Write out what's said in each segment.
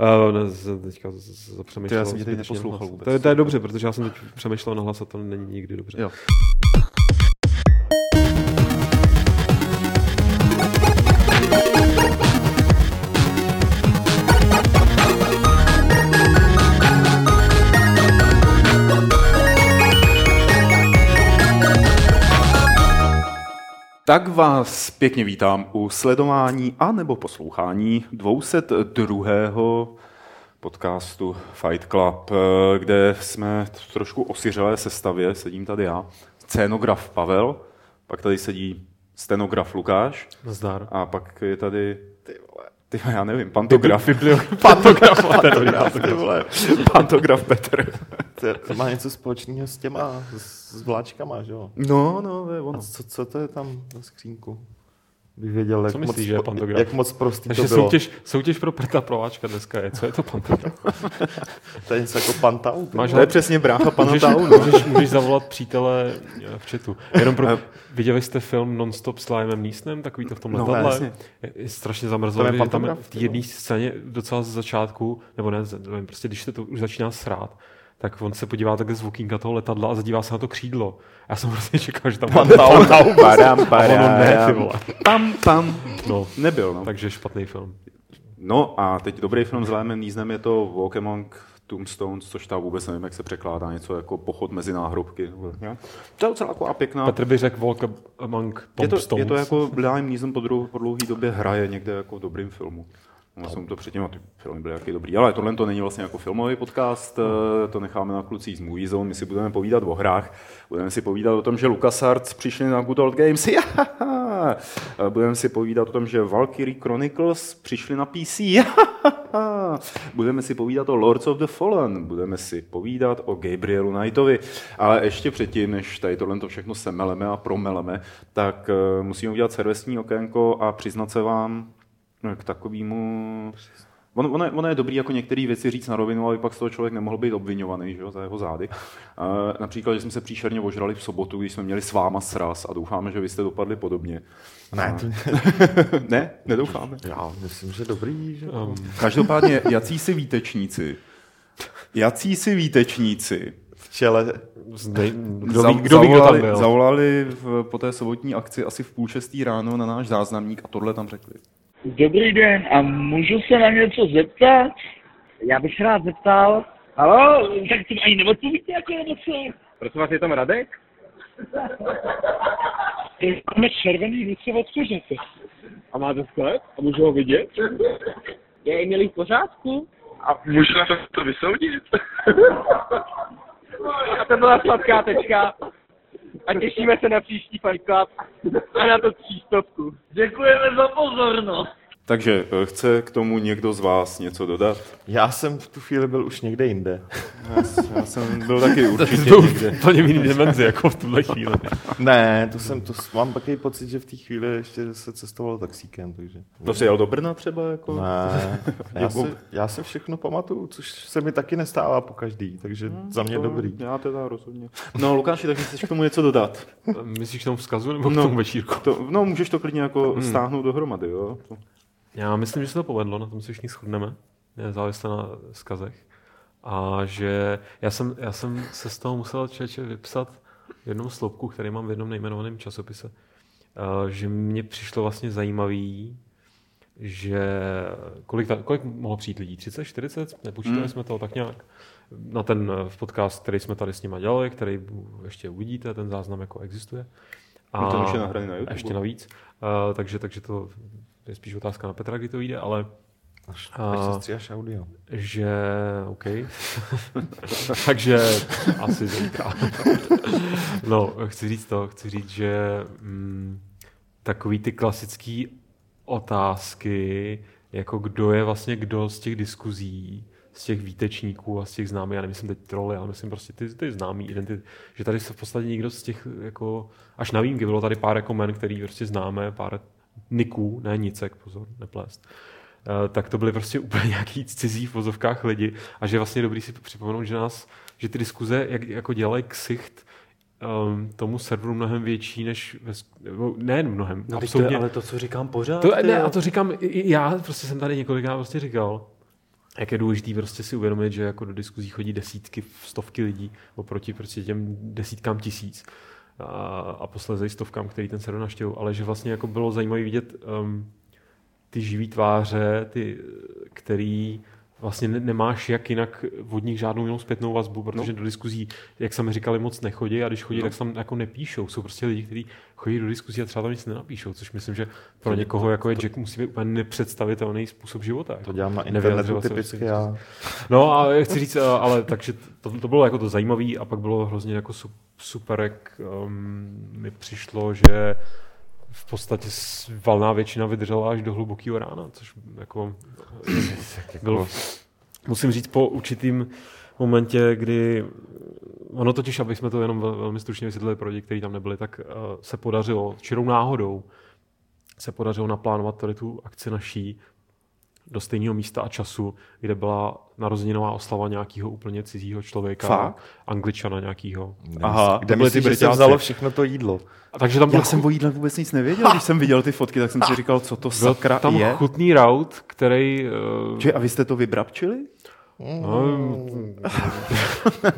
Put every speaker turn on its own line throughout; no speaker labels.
Uh, ne, teďka zapřemýšlel.
já jsem tě teď neposlouchal vůbec.
To, je- to je dobře, protože já jsem teď přemýšlel na hlas a to není nikdy dobře.
Jo. Tak vás pěkně vítám u sledování a nebo poslouchání 202. podcastu Fight Club, eh, kde jsme v trošku osiřelé sestavě. Sedím tady já, scénograf Pavel, pak tady sedí stenograf Lukáš
Zdar.
a pak je tady ty vole, ty, já nevím, pantograf.
Pantograf.
Ty vole, pantograf Petr.
To má něco společného s těma, s, s vláčkama, že jo?
No, no, je
A
ono.
co, co to je tam na skřínku? Bych věděl, jak,
Co
moc,
myslíš, že je pantograf?
jak moc prostý
Takže
to bylo.
soutěž, soutěž pro Prta Prováčka dneska je. Co je to pantograf?
To je něco jako pantau.
Máš
To je přesně brácha pana
Můžeš,
Taunu.
můžeš, můžeš zavolat přítele eh, v chatu. Jenom pro, viděli jste film Non-Stop s Liamem Neesonem, takový to v tom
No,
letadle?
jasně.
je, je strašně
To
zamrzlo,
je
že tam v té jedné scéně docela z začátku, nebo ne, nevím, prostě když se to už začíná srát, tak on se podívá takhle z okýnka toho letadla a zadívá se na to křídlo. Já jsem prostě čekal, že tam
Pantau.
Padám,
A ono ne, ty vole.
Pam, pam.
No,
Nebyl, no.
takže špatný film.
No a teď dobrý film s Lémem Níznem je to Walk Among Tombstones, což ta vůbec nevím, jak se překládá, něco jako pochod mezi náhrobky. To je docela taková pěkná.
Petr by řekl Walk Among
je, to,
Tombstones.
je to jako Liam Neeson po, dlouhé, po dlouhé době hraje někde jako v dobrým filmu. Já jsem to předtím, a ty filmy byly jaký dobrý, ale tohle to není vlastně jako filmový podcast, eh, to necháme na klucích z Movie Zone, my si budeme povídat o hrách, budeme si povídat o tom, že LucasArts přišli na Good Old Games, jahaha. A budeme si povídat o tom, že Valkyrie Chronicles přišli na PC, jahaha. budeme si povídat o Lords of the Fallen, budeme si povídat o Gabrielu Knightovi, ale ještě předtím, než tady tohle to všechno semeleme a promeleme, tak eh, musíme udělat servisní okénko a přiznat se vám, No, k takovému... On, ono, je, ono je dobrý jako některé věci říct na rovinu, ale pak z toho člověk nemohl být obvinovaný že jo, za jeho zády. Uh, například, že jsme se příšerně ožrali v sobotu, když jsme měli s váma sraz a doufáme, že vy jste dopadli podobně.
Ne, to,
ne, nedoufáme.
já myslím, že dobrý, že
Um,
Každopádně, jací si výtečníci, jací si výtečníci
v čele
zdej, kdo,
za-
ví, kdo ví, kdo tam
zavolali,
byl.
zavolali v, po té sobotní akci asi v půl šestý ráno na náš záznamník a tohle tam řekli.
Dobrý den, a můžu se na něco zeptat? Já bych se rád zeptal. Halo, tak to ani neodpovíte jako nebo co?
Prosím vás, je tam Radek?
Máme červený ruce od kořete.
A máte sklep? A můžu ho vidět? Je Emilí v pořádku? A můžu na to, to vysoudit? a to byla sladká tečka. A těšíme se na příští Fight Club a na to třístovku.
Děkujeme za pozornost.
Takže eh, chce k tomu někdo z vás něco dodat?
Já jsem v tu chvíli byl už někde jinde.
Já, já jsem byl taky
To
určitě
byl
někde.
úplně v jiný dimenzi, jako v tuhle chvíli.
Ne, to jsem, to s- mám takový pocit, že v té chvíli ještě se cestoval taxíkem, takže...
To jsi jel do Brna třeba? Jako?
Ne, já si, já si všechno pamatuju, což se mi taky nestává po každý, takže za mě
To-
dobrý.
Já teda rozhodně. No Lukáši, tak chceš k tomu něco dodat?
Myslíš k tomu vzkazu nebo k
No.
tomu večírku?
To, no můžeš to klidně jako hmm. stáhnout dohromady, jo? To-
Já myslím, že se to povedlo, na tom se všichni shodneme, závisle na zkazech. A že já jsem, já jsem se z toho musel člověče vypsat v jednom sloupku, který mám v jednom nejmenovaném časopise, eh, že mě přišlo vlastně zajímavý, že kolik, ta, kolik mohlo přijít lidí? 30, 40? Nepočítali
Hmm.
jsme to tak nějak. Na ten eh, podcast, který jsme tady s nima dělali, který ještě uvidíte, ten záznam jako existuje.
No to už je na YouTube.
Ještě navíc. Uh, takže, takže to je spíš otázka na Petra, kdy to vyjde, ale
Až,
A-
až se audio.
že OK. takže asi zítra. no, chci říct to, chci říct, že mm, takový ty klasický otázky, jako kdo je vlastně kdo z těch diskuzí, z těch výtečníků a z těch známých, já nemyslím teď troly, ale myslím prostě ty, ty známý identity, že tady se v podstatě nikdo z těch, jako, až na výjimky, bylo tady pár jako men, který prostě známe, pár niků, ne nicek, pozor, neplést, Eh, tak to byly prostě úplně nějaký cizí v vozovkách lidi a že je vlastně dobrý si připomenout, že nás, že ty diskuze jak, jako dělají ksicht um, tomu serveru mnohem větší než, ve, ne mnohem,
No, to
absolutně.
je ale to, co říkám pořád.
To, ne, a to říkám já, prostě jsem tady několikrát prostě říkal, jak je důležité prostě si uvědomit, že jako do diskuzí chodí desítky, stovky lidí oproti prostě těm desítkám tisíc a, a posledně stovkám, který ten server naštěvují, ale že vlastně jako bylo zajímavé vidět um, ty živý tváře, ty, který vlastně ne- nemáš jak jinak od nich žádnou jinou zpětnou vazbu, protože no. do diskuzí, jak jsme říkali, moc nechodí a když chodí, no. tak tam jako nepíšou. Jsou prostě lidi, kteří chodí do diskuzí a třeba tam nic nenapíšou, což myslím, že pro někoho jako je Jack musí být úplně nepředstavitelný způsob života.
To dělám na internetu
se
typicky
prostě.
já.
No a já chci říct, a- ale takže to, to bylo jako to zajímavé a pak bylo hrozně jako su- super, jak um, mi přišlo, že v podstatě valná většina vydržela až do hlubokého rána, což jako bylo, musím říct, po určitým momentě, kdy ono totiž, aby jsme to jenom vel- velmi stručně vysvětlili pro lidi, kteří tam nebyli, tak uh, se podařilo, čirou náhodou, se podařilo naplánovat tady tu akci naší do stejného místa a času, kde byla narozeninová oslava nějakého úplně cizího člověka,
Fakt?
angličana nějakého.
Aha,
Kde
byly ty Britáci.
vzalo všechno to jídlo?
A takže tam byl,
Já jsem o jídle vůbec nic nevěděl, když jsem viděl ty fotky, tak jsem si říkal, co to
byl
sakra
tam
je.
chutný raut, který... Uh,
Čiže, a vy jste to vybrabčili?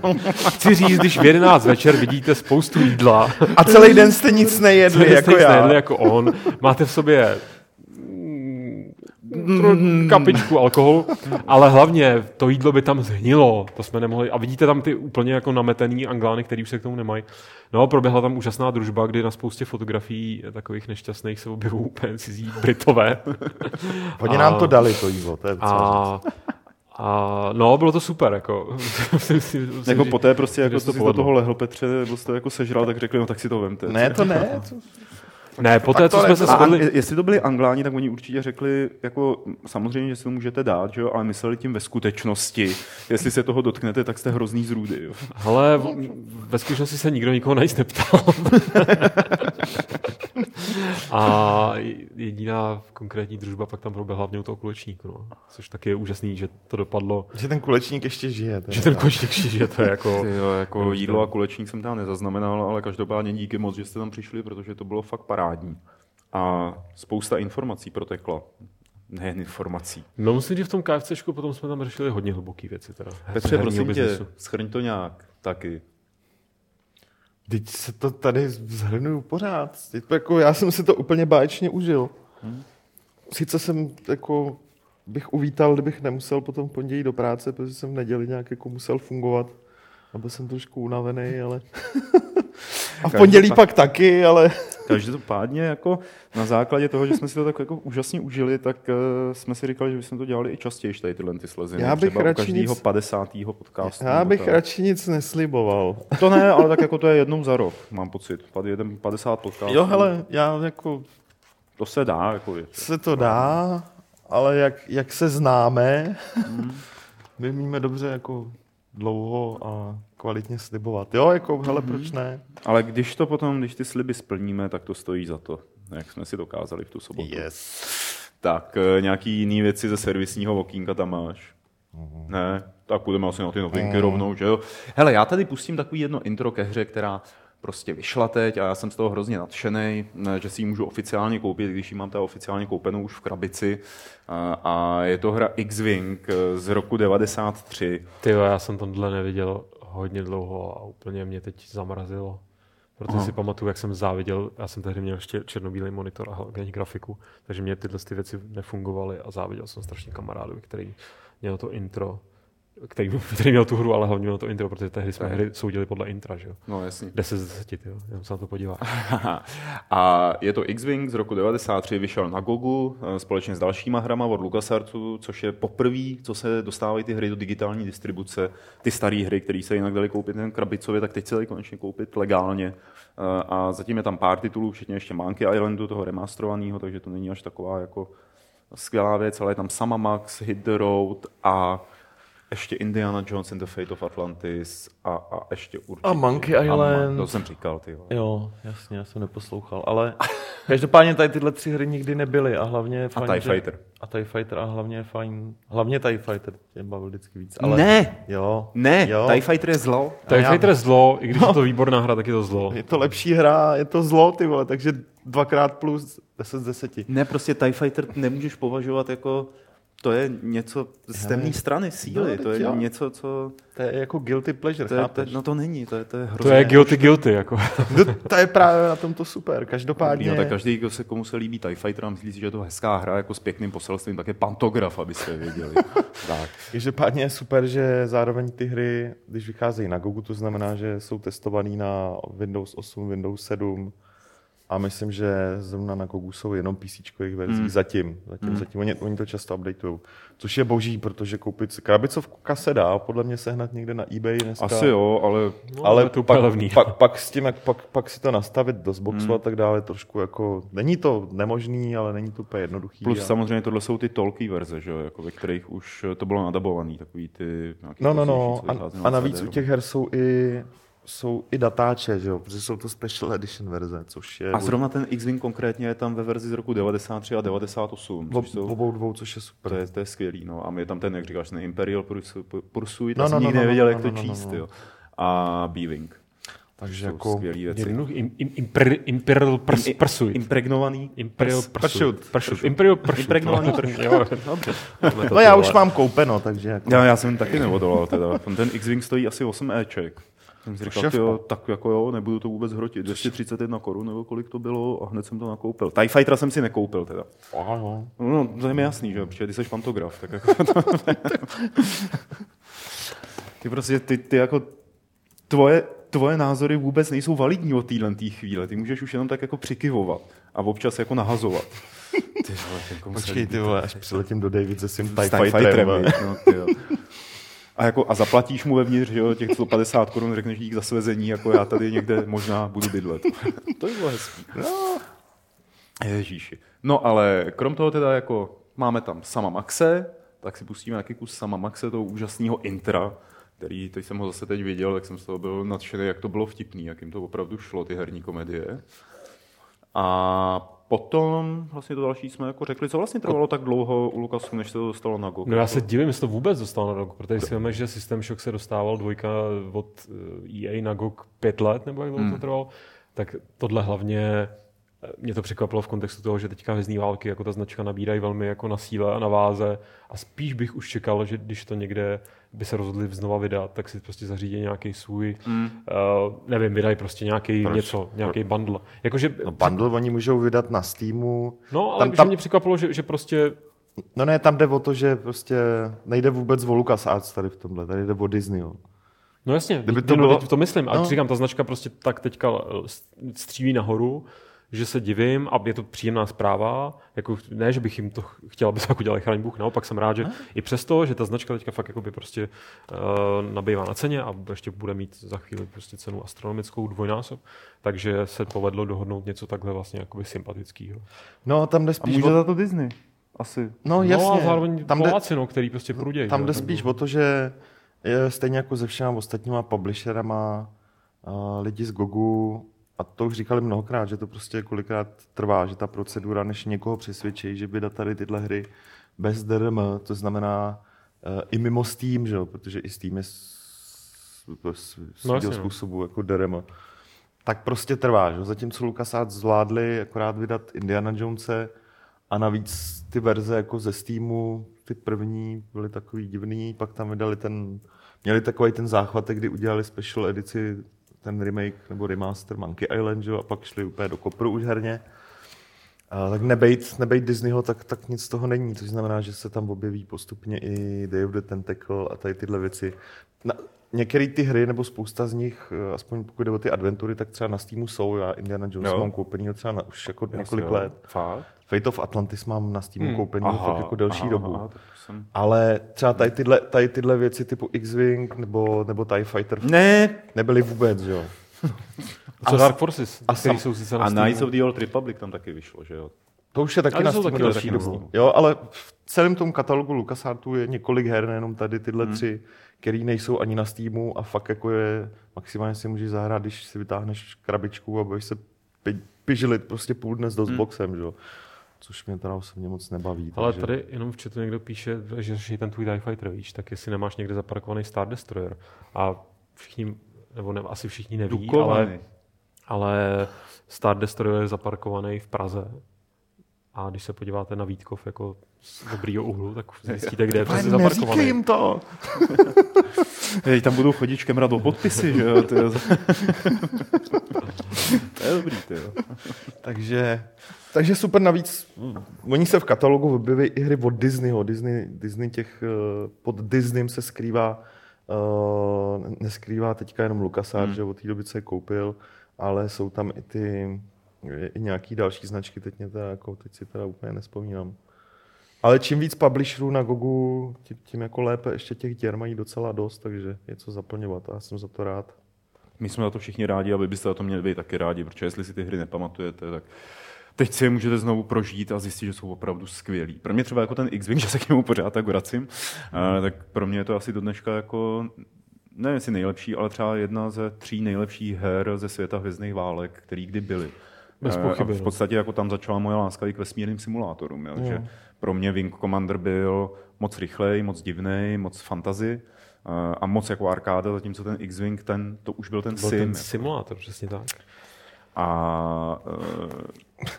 no, chci říct, když v 11 večer vidíte spoustu jídla,
A celý den jste nic nejedli,
Jste
jako
nic
já.
nejedli jako on. Máte v sobě kapičku alkoholu, ale hlavně to jídlo by tam zhnilo, to jsme nemohli. A vidíte tam ty úplně jako nametený anglány, který už se k tomu nemají. No, proběhla tam úžasná družba, kdy na spoustě fotografií takových nešťastných se objevují úplně cizí Britové.
Oni
A-
nám to dali, to jídlo. To je
A, a no, bylo to super, jako. Myslím si- myslím,
Jako
že-
poté prostě, jako
to
jsi do toho lehl, Petře, nebo jsi to jako sežral, tak řekli, no tak si to vemte.
Ne, to ne. Co?
Ne, poté, co jsme se
A
shodli...
jestli to byli Angláni, tak oni určitě řekli, jako samozřejmě, že si to můžete dát, že jo, ale mysleli tím ve skutečnosti. Jestli se toho dotknete, tak jste hrozný zrůdy. Jo.
Ale v- ve skutečnosti se nikdo nikoho na nic neptal. A jediná konkrétní družba pak tam proběhla hlavně u toho kulečníku, no. což taky je úžasný, že to dopadlo,
Že ten kulečník ještě žije. to je
že ten kulečník že to je jako...
Jo, jako jídlo a kulečník jsem tam nezaznamenal, ale každopádně díky moc, že jste tam přišli, protože to bylo fakt parádní. A spousta informací protekla. Nejen informací.
No musím, že v tom KFCčku potom jsme tam řešili hodně hluboký věci. Teda,
Petře, prosím tě, schrň to nějak taky.
Teď se to tady zhrnuju pořád. Teď jako, já jsem si to úplně báječně užil. Sice jsem jako bych uvítal, kdybych nemusel potom pondělí do práce, protože jsem v neděli nějak jako musel fungovat. A byl jsem trošku unavený, ale... A v pondělí pak taky, ale...
Každopádně jako na základě toho, že jsme si to tak jako úžasně užili, tak uh, jsme si říkali, že bychom to dělali i častěji, tady tyhle ty sleziny.
Já bych
Třeba u
radši
každého
nic-
50. podcastu.
Já bych
tak.
radši nic nesliboval.
To ne, ale tak jako to je jednou za rok, mám pocit. Pad- jeden 50 podcastů.
Jo, hele, já jako
To se dá, jako je.
se to dá, ale jak, jak se známe, my umíme dobře jako dlouho a kvalitně slibovat. Jo, jako, hele, proč ne?
Ale když to potom, když ty sliby splníme, tak to stojí za to, jak jsme si dokázali v tu sobotu.
Yes.
Tak eh, nějaký jiný věci ze servisního okýnka tam máš? Ne? Tak půjdeme asi na ty novinky rovnou, že jo? Hele, já tady pustím takový jedno intro ke hře, která prostě vyšla teď a já jsem z toho hrozně nadšený, že si ji můžu oficiálně koupit, když ji mám teda oficiálně koupenou už v krabici. A, a je to hra X-Wing eh, z roku 93.
Ty jo, já jsem tohle neviděl hodně dlouho a úplně mě teď zamrazilo. Protože
Aha.
si pamatuju, jak jsem záviděl, já jsem tehdy měl ještě černobílý monitor a hlavně grafiku, takže mě tyhle ty věci nefungovaly a záviděl jsem strašně kamarádovi, který měl to intro, který, který měl tu hru, ale hlavně měl to intro, protože tehdy jsme hry soudili podle intra, že jo.
No jasně.
10 z 10, jo, jenom se na to podíváš.
A je to X-Wing z roku 93, vyšel na Gogu eh, společně s dalšíma hrama od LucasArtsu, což je poprvé, co se dostávají ty hry do digitální distribuce. Ty staré hry, které se jinak dali koupit jen krabicově, tak teď se dají konečně koupit legálně. Eh, A zatím je tam pár titulů, včetně ještě Monkey Islandu, toho remasterovaného, takže to není až taková jako skvělá věc, ale je tam sama Max, Hit the Road a ještě Indiana Jones and the Fate of Atlantis a, a ještě určitě...
A Monkey Island.
To jsem říkal, ty vole.
Jo, jasně, já jsem neposlouchal, ale každopádně tady tyhle tři hry nikdy nebyly a hlavně je fajn,
TIE
že-
Fighter.
A TIE Fighter a hlavně je fajn, hlavně TIE Fighter tě bavil vždycky víc. Ale
Ne!
Jo.
Ne,
jo.
TIE Fighter je zlo.
TIE
já-
Fighter je zlo, i když je to výborná hra, tak je to zlo.
Je to lepší hra, je to zlo, ty vole, takže dvakrát plus 10 z 10.
Ne, prostě TIE Fighter nemůžeš považovat jako to je něco z temné strany síly,
No,
to je
jo.
něco, co...
To je jako guilty pleasure,
To je, to, no to není, to je, to je
To je guilty guilty, jako.
No, to je právě na tom to super. Každopádně...
no, tak každý, kdo se, komu se líbí TIE Fighter a myslí si, že je to hezká hra jako s pěkným poselstvím, tak je pantograf, abyste věděli. tak.
Každopádně je super, že zároveň ty hry, když vycházejí na Gogu, to znamená, že jsou testovaný na Windows 8, Windows 7 a myslím, že zrovna na Gogu jsou jenom PC verzí
Hmm.
zatím. Zatím, hmm. zatím. Oni, oni, to často updateují. Což je boží, protože koupit si krabicovka se dá podle mě sehnat někde na eBay dneska.
Asi jo, ale
No,
ale
to
pak,
levný.
pak, pak, s tím, jak, pak, pak si to nastavit do Xboxu
Hmm.
a tak dále, trošku jako, není to nemožný, ale není to úplně jednoduchý.
plus
a-
samozřejmě tohle jsou ty tolky verze, že jo, jako ve kterých už to bylo nadabovaný, takový ty nějaký
No, no, no. A, a navíc
CD.
u těch her jsou i, jsou i datáče, že jo? protože jsou to special edition verze, což je
A zrovna ten X-Wing konkrétně je tam ve verzi z roku 93 a 98,
v,
což jsou,
obou dvou, což je super.
to, je, to je skvělý, no. A je tam ten, jak říkáš, ten Imperial Pursu- Pursuit,
No,
no,
no,
no,
no,
nikdy
no,
nevěděl,
no,
jak
no,
to
no, no,
číst,
no.
jo. A B-Wing.
Takže jako
skvělý věci.
Jednoduch, im, im, imper, Imperial prs,
Im-
Pursuit.
Impregnovaný.
Imperial Pursuit.
Pursuit.
Pursuit. Imperial Pursuit.
Impregnovaný
no.
Pursuit.
Jo.
Dobře.
No já už mám koupeno, takže jako...
Já, já jsem taky neodolal teda. Ten X-Wing stojí asi 8 Eček. Jsem si říkal,
šéfko.
jo, tak jako jo, nebudu to vůbec hrotit. 231 korun nebo kolik to bylo a hned jsem to nakoupil. TIE Fightera jsem si nekoupil teda.
Ano.
No, to je mi jasný, že jo, protože ty jsi pantograf. Tak jako to, ty prostě, ty, ty jako tvoje, tvoje názory vůbec nejsou validní od téhle tý chvíle. Ty můžeš už jenom tak jako přikivovat a občas jako nahazovat. Ty vole, se
Počkej ty vole, až přiletím do Davidse s tím
s
TIE Fighterem.
No, ty jo. A, jako, a zaplatíš mu vevnitř, že jo, těch 150 korun, řekneš dík za svezení, jako já tady někde možná budu bydlet. to by bylo hezký.
No,
Ježíši. No ale krom toho teda jako máme tam sama Maxe, tak si pustíme taky kus sama Maxe, toho úžasného intra, který, teď jsem ho zase teď viděl, tak jsem z toho byl nadšený, jak to bylo vtipný, jak jim to opravdu šlo, ty herní komedie. A potom vlastně to další jsme jako řekli, co vlastně trvalo tak dlouho u Lukasu, než se to dostalo na GOG.
No já se divím, jestli to vůbec dostalo na GOG, protože si víme, že System Shock se dostával dvojka od eh, EA na GOG pět let, nebo jak dlouho to
Hmm.
trvalo, tak tohle hlavně eh, mě to překvapilo v kontextu toho, že teďka hvězdní války jako ta značka nabírají velmi jako na síle a na váze a spíš bych už čekal, že když to někde by se rozhodli znova vydat, tak si prostě zařídí nějaký svůj,
Mm.
uh, nevím, vydají prostě nějaký
Proč?
něco, nějaký bundle. Jakože,
no bundle oni můžou vydat na Steamu.
no ale
tam-
tam, mě překvapilo, že, že prostě
No ne, tam jde o to, že prostě nejde vůbec o LucasArts tady v tomhle, tady jde o Disney. Jo.
No jasně,
Kdyby to
to,
bylo-
bylo... to myslím. A
No.
no. říkám, ta značka prostě tak teďka eh, stříví nahoru, že se divím a je to příjemná zpráva. Jako, ne, že bych jim to chtěl, aby to jako dělali chraň Bůh, naopak jsem rád, že i přesto, že ta značka teďka fakt jakoby prostě uh, nabývá na ceně a ještě bude mít za chvíli prostě cenu astronomickou dvojnásob, takže se povedlo dohodnout něco takhle vlastně jakoby sympatického.
No tam jde
A
spíš
může
o...
za to Disney. Asi.
No jasně,
no a zároveň
tam jde,
Poláci, no, který prostě prudějí.
tam
že?
jde spíš
no.
o to, že je stejně jako se všema ostatníma publisherama uh, lidi z Gogu, a to už říkali mnohokrát, že to prostě kolikrát trvá, že ta procedura, než někoho přesvědčí, že by tady tyhle hry bez DRM, to znamená uh, i mimo Steam, že jo, protože i Steam je svýho
jasně, no.
způsobu jako DRM, tak prostě trvá. Že? Zatímco LucasArts zvládli akorát vydat Indiana Jonese a navíc ty verze jako ze Steamu, ty první byly takový divný, pak tam vydali ten, měli takový ten záchvat, kdy udělali special edici, ten remake nebo remaster Monkey Island, že? jo, a pak šli úplně do kopru už herně. A tak nebejt, nebejt Disneyho, tak, tak nic z toho není, což znamená, že se tam objeví postupně i Day of the Tentacle a tady tyhle věci. Na, některé ty hry, nebo spousta z nich, eh, aspoň pokud jde o ty adventury, tak třeba na Steamu jsou. Já Indiana Jones
Jo.
mám koupený třeba na, už jako několik
jo.
let.
Fakt?
Fate of Atlantis mám na Steamu
Hmm.
koupený fakt jako delší dobu.
Aha, tak jsem...
Ale třeba tady tyhle, tady tyhle věci typu X-Wing nebo, nebo TIE Fighter
Ne,
nebyly vůbec, že jo.
Co Dark Forces,
a
a který
sam-
jsou sice na
a. Knights of the Old Republic tam taky vyšlo, že jo?
To už je taky
Ale
na Steamu
taky
delší dobu. Jo, ale v celém tom katalogu LucasArtu je několik her, nejenom tady tyhle
Hmm.
tři, který nejsou ani na Steamu a fakt jako je, maximálně si můžeš zahrát, když si vytáhneš krabičku a budeš se pi- pižlit prostě půl dne s
Hmm.
DOSBoxem, že jo. Což mě teda osobně moc nebaví.
Ale
takže-
tady jenom v chatu někdo píše, že řeší ten tvůj TIE Fighter, víš, tak jestli nemáš někde zaparkovaný Star Destroyer a všichni, nebo ne, asi všichni neví, ale, ale Star Destroyer je zaparkovaný v Praze A když se podíváte na Vítkov jako z dobrýho úhlu, tak zjistíte, kde je přesně
neříkej
zaparkovaný.
jim to.
Teď tam budou chodit škemrat do podpisy, že jo? To je, to je dobrý, ty jo.
Takže, takže super navíc, oni se v katalogu objeví i hry od Disneyho. Disney, Disney těch, eh, pod Disneym se skrývá, uh, neskrývá teďka jenom LucasArts, hmm. že od té doby, je koupil, ale jsou tam i ty i nějaký další značky, teď, mě teda, jako, teď si teda úplně nespomínám. Ale čím víc publisherů na Gogu, tím, tím jako lépe ještě těch děr mají docela dost, takže je co zaplňovat a já jsem za to rád.
My jsme na to všichni rádi a vy byste na to měli být taky rádi, protože jestli si ty hry nepamatujete, tak teď si je můžete znovu prožít a zjistit, že jsou opravdu skvělí. Pro mě třeba jako ten X-Wing, že se k němu pořád tak vracím, a, tak pro mě je to asi do dneška jako ne jestli nejlepší, ale třeba jedna ze tří nejlepších her ze světa hvězdných válek, který kdy byly.
Bez
Eh,
pochyby,
A v
no.
podstatě jako tam začala moje láska i k vesmírným simulátorům. Jo? Že pro mě Wing Commander byl moc rychlej, moc divný, moc fantazy eh, a moc jako arkáda, zatímco ten X-Wing, ten, to už byl ten
Byl
sim.
ten simulátor, přesně tak.
A uh,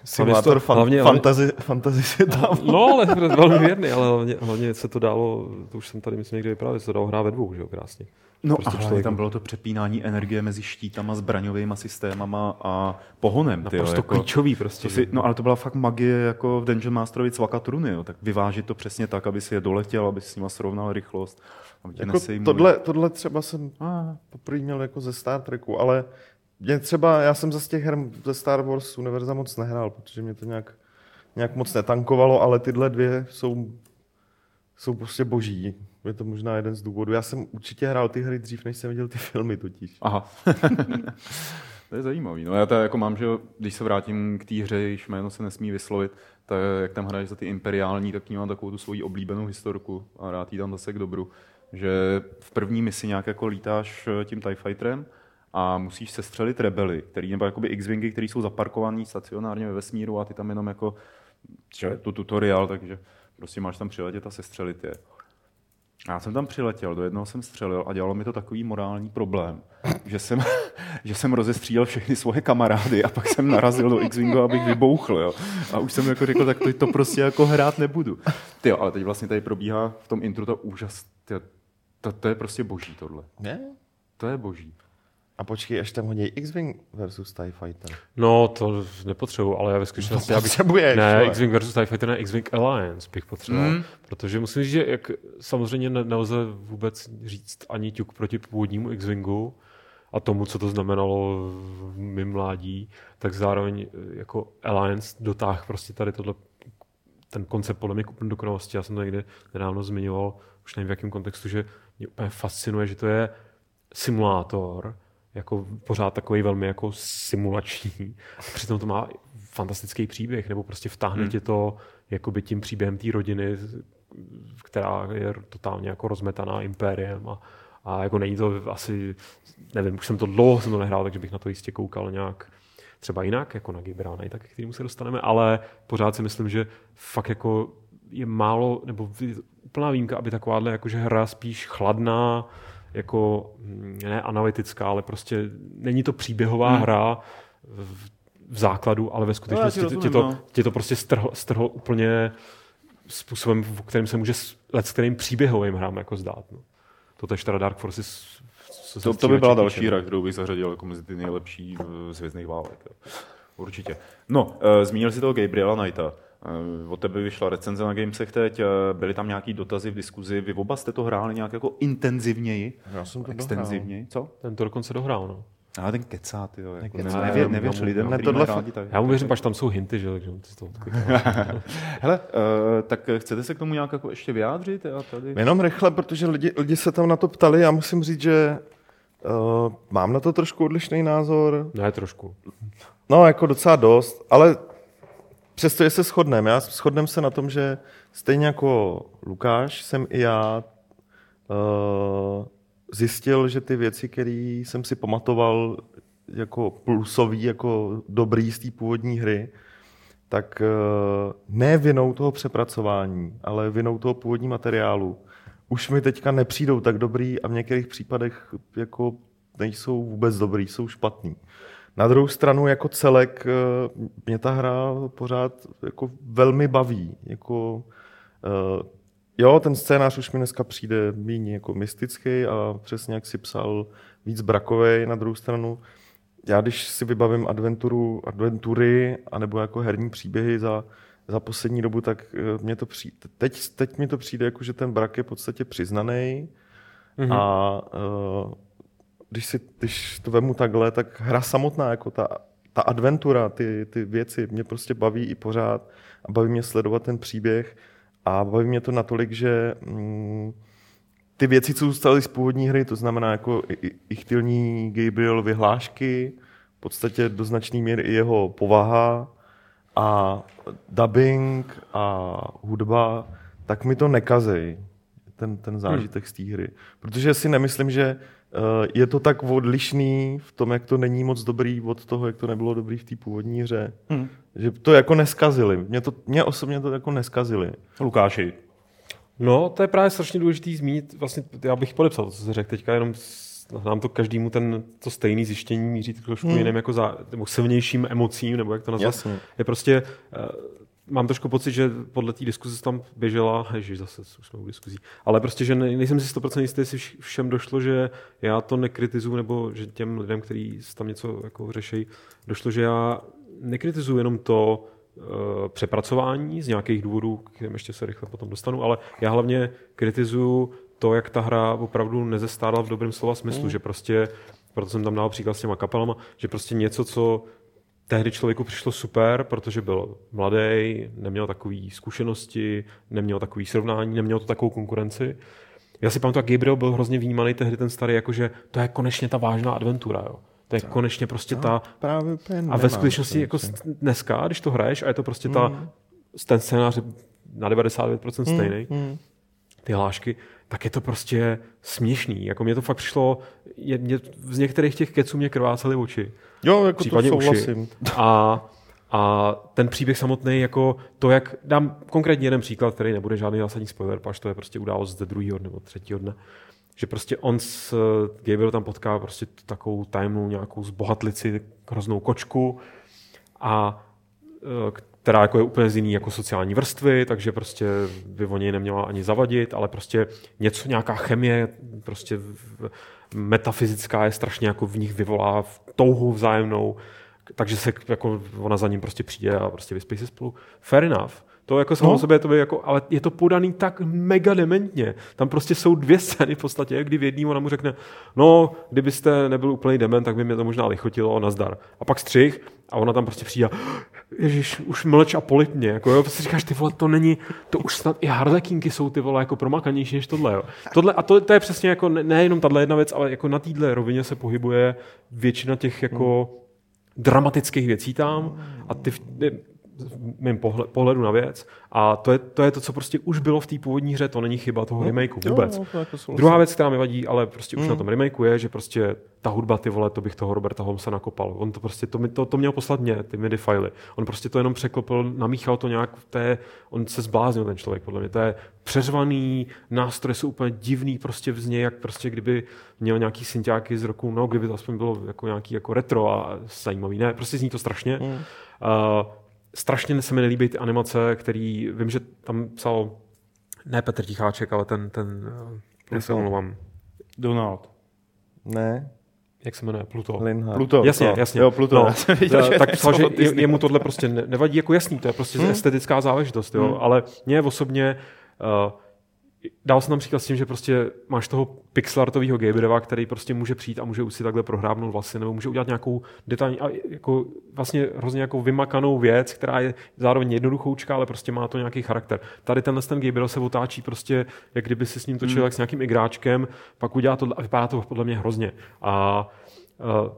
Simulátor fan,
hlavně-
fantasy, fantasy světa.
No, ale velmi věrný, ale hlavně, hlavně se to dalo, to už jsem tady myslím někde vyprávěl, se to dalo hrát ve dvou, že jo, krásně.
No
Prostě
a
člověku.
tam bylo to přepínání energie mezi štítama, zbraňovými systémama a pohonem. Ty,
Naprosto
jako,
klíčový prostě.
To si, no ale to byla fakt magie jako v Dungeon Masterovi cvakat runy, jo. tak vyvážit to přesně tak, aby si je doletěl, aby si s nima srovnal rychlost.
Jako tohle, tohle třeba jsem
Ah,
poprvé měl jako ze Star Treku, ale mě třeba, já jsem z těch her ze Star Wars Univerza moc nehrál, protože mě to nějak, nějak moc netankovalo, ale tyhle dvě jsou, jsou prostě boží. Je to možná jeden z důvodů. Já jsem určitě hrál ty hry dřív, než jsem viděl ty filmy totiž.
Aha. to je zajímavý. No já to jako mám, že když se vrátím k té hře, jejíž jméno se nesmí vyslovit, tak jak tam hraješ za ty imperiální, tak mám takovou tu svoji oblíbenou historku a rád jí tam zase k dobru. Že v první misi nějak jako lítáš eh, tím TIE Fighterem a musíš sestřelit rebely, který, nebo jakoby X-Wingy, které jsou zaparkovaný stacionárně ve vesmíru a ty tam jenom jako, je to tutoriál, takže prostě máš tam přiletět a sestřelit je. Já jsem tam přiletěl, do jednoho jsem střelil a dělalo mi to takový morální problém, že jsem, že jsem rozestřílel všechny svoje kamarády a pak jsem narazil do X-Wingu, abych vybouchl. Jo. A už jsem jako řekl, tak to, to prostě jako hrát nebudu. Ty jo, ale teď vlastně tady probíhá v tom intru to úžas. Ty, to, to, je prostě boží tohle.
Ne?
To je boží.
A počkej, až tam hodí X-Wing versus TIE Fighter.
No, to nepotřebuji, ale já ve skutečnosti... já bych-
potřebuješ,
Ne,
vole.
X-Wing versus TIE Fighter, ne, X-Wing Alliance bych potřeboval.
Mm.
Protože musím říct, že jak samozřejmě ne- nelze vůbec říct ani ťuk proti původnímu X-Wingu a tomu, co to znamenalo v mém mládí, tak zároveň eh, jako Alliance dotáh prostě tady tohle ten koncept podle mě k úplně dokonalosti. Já jsem to někde nedávno zmiňoval, už nevím v jakém kontextu, že mě úplně fascinuje, že to je simulátor, jako pořád takový velmi jako simulační. A přitom to má fantastický příběh, nebo prostě vtáhne
Hmm.
tě to jakoby tím příběhem té rodiny, která je totálně jako rozmetaná impériem a, a jako není to asi, nevím, už jsem to dlouho jsem to nehrál, takže bych na to jistě koukal nějak třeba jinak, jako na Gibrana, tak k kterému se dostaneme, ale pořád si myslím, že fakt jako je málo, nebo úplná výjimka, aby takováhle jakože hra spíš chladná, jako mm, ne analytická, ale prostě není to příběhová
Hmm.
hra v, v základu, ale ve skutečnosti
ti
tě, to,
no.
tě to prostě strhlo, strhlo úplně způsobem, v kterým se může s let s kterým příběhovým hrám jako zdát. No. To tež teda Dark Forces se
To, to by byla další
no.
hra, kterou bych zařadil jako mezi ty nejlepší eh, z Hvězdných válek. jo. Určitě. No, uh, zmínil si toho Gabriela Knighta. Uh, od tebe vyšla recenze na Gamesech teď, uh, byly tam nějaký dotazy v diskuzi. Vy oba jste to hráli nějak jako intenzivněji?
Já jsem to
Extenzivněji? Co?
Ten to dokonce dohrál, no.
Ale ten kecá, ty jo. Jako
kecá,
nevěř
já mu-
lidem,
ne,
tohle
rádi, tak.
Já mu věřím, až tam jsou hinty, že takže to, to
Hele, uh, tak chcete se k tomu nějak jako ještě vyjádřit? Já tady...
Jenom rychle, protože lidi, lidi se tam na to ptali, já musím říct, že uh, mám na to trošku odlišný názor.
Ne, trošku.
No, jako docela dost, ale přesto, že se shodneme. Já shodneme se na tom, že stejně jako Lukáš, jsem i já uh, zjistil, že ty věci, které jsem si pamatoval jako plusový, jako dobrý z té původní hry, tak uh, ne vinou toho přepracování, ale vinou toho původní materiálu. Už mi teďka nepřijdou tak dobrý a v některých případech jako nejsou vůbec dobrý, jsou špatný. Na druhou stranu jako celek eh, mě ta hra pořád jako velmi baví. Jako, uh, jo, ten scénář už mi dneska přijde méně jako mystický a přesně jak si psal, víc brakovej. Na druhou stranu, já když si vybavím adventuru, adventury anebo jako herní příběhy za, za poslední dobu, tak eh, mě to přijde, teď, teď mi to přijde jako, že ten brak je v podstatě přiznaný mm-hmm. a uh, když, si, když to vemu takhle, tak hra samotná, jako ta, ta adventura, ty, ty věci mě prostě baví i pořád a baví mě sledovat ten příběh a baví mě to natolik, že mm, ty věci, co zůstaly z původní hry, to znamená jako ichtilní Gabriel vyhlášky, v podstatě do značné míry i jeho povaha a dubbing a hudba, tak mi to nekazej, ten, ten zážitek hmm. z té hry. Protože si nemyslím, že je to tak odlišný v tom, jak to není moc dobrý od toho, jak to nebylo dobrý v té původní hře. Hmm. Že to jako neskazili. Mě, to, mě osobně to jako neskazili.
Lukáši.
No, to je právě strašně důležité zmínit. Vlastně já bych podepsal to, co jsi řekl teďka, jenom nám to každému ten, to stejné zjištění míří trošku hmm. jiným jako za, nebo silnějším emocím, nebo jak to nazvat.
Jasně.
Je prostě uh, mám trošku pocit, že podle té diskuze tam běžela, ježiš, zase už jsme u diskuzí, ale prostě, že nejsem si 100% jistý, jestli všem došlo, že já to nekritizuju, nebo že těm lidem, kteří tam něco jako řeší, došlo, že já nekritizuju jenom to uh, přepracování z nějakých důvodů, k kterým ještě se rychle potom dostanu, ale já hlavně kritizuju to, jak ta hra opravdu nezestárla v dobrém slova smyslu, mm. že prostě proto jsem tam dal příklad s těma kapelama, že prostě něco, co tehdy člověku přišlo super, protože byl mladý, neměl takové zkušenosti, neměl takový srovnání, neměl to takovou konkurenci. Já si pamatuju, jak Gabriel byl hrozně vnímaný tehdy ten starý, jakože to je konečně ta vážná adventura. Jo. To je tak. konečně prostě ta...
Právě
a ve skutečnosti jako dneska, když to hraješ a je to prostě ta, mm. ten scénář na 99% stejný, mm. mm. ty hlášky, tak je to prostě směšný. Jako mě to fakt přišlo, je, mě, z některých těch keců mě krvácely oči.
Jo, jako to souhlasím. Uši.
A, a ten příběh samotný, jako to, jak dám konkrétně jeden příklad, který nebude žádný zásadní spoiler, paž to je prostě událost ze druhého nebo třetího dne, že prostě on s Gabriel tam potká prostě takovou tajemnou nějakou zbohatlici, hroznou kočku a e, která jako je úplně z jiný jako sociální vrstvy, takže prostě by o něj neměla ani zavadit, ale prostě něco, nějaká chemie, prostě metafyzická je strašně jako v nich vyvolá v touhu vzájemnou, takže se jako ona za ním prostě přijde a prostě vyspí se spolu. Fair enough. To jako samo no. sobě, to by jako, ale je to podaný tak mega dementně. Tam prostě jsou dvě scény v podstatě, kdy v jedný ona mu řekne, no, kdybyste nebyl úplný dement, tak by mě to možná lichotilo, nazdar. A pak střih a ona tam prostě přijde, ježiš, už mlč a polip mě. Jako, jo, prostě říkáš, ty vole, to není, to už snad i harlekinky jsou ty vole jako promakanější než tohle. Jo. tohle a to, to, je přesně jako nejenom tahle jedna věc, ale jako na téhle rovině se pohybuje většina těch jako hmm. dramatických věcí tam a ty, mým pohledu na věc. A to je, to je to, co prostě už bylo v té původní hře, to není chyba toho no, remakeu vůbec. Jo, no, jako Druhá věc, která mi vadí, ale prostě už mm. na tom remakeu je, že prostě ta hudba, ty vole, to bych toho Roberta Holmesa nakopal. On to prostě, to, to, to měl poslat mě, ty MIDI fily. On prostě to jenom překlopil, namíchal to nějak, to je, on se zbláznil ten člověk, podle mě. To je přeřvaný, nástroje jsou úplně divný prostě v něj, jak prostě kdyby měl nějaký synťáky z roku, no, kdyby to aspoň bylo jako nějaký jako retro a zajímavý. Ne, prostě zní to strašně. Mm. Uh, strašně se mi nelíbí ty animace, který, vím, že tam psal ne Petr Ticháček, ale ten, ten, já se omlouvám.
Donald.
Ne.
Jak se jmenuje? Pluto.
Linhard.
Pluto.
Jasně, no. jasně.
Jo, Pluto. No.
viděl, tak psal, že jemu tohle prostě nevadí jako jasný, to je prostě hmm. estetická záležitost, jo. Hmm. ale mě osobně uh, dal jsem tam příklad s tím, že prostě máš toho pixelartového Gabriela, který prostě může přijít a může už si takhle prohrábnout vlasy, nebo může udělat nějakou detailní, a jako vlastně hrozně jako vymakanou věc, která je zároveň jednoduchoučka, ale prostě má to nějaký charakter. Tady tenhle ten Gabriel se otáčí prostě, jak kdyby si s ním točil hmm. jak s nějakým igráčkem, pak udělá to a vypadá to podle mě hrozně. A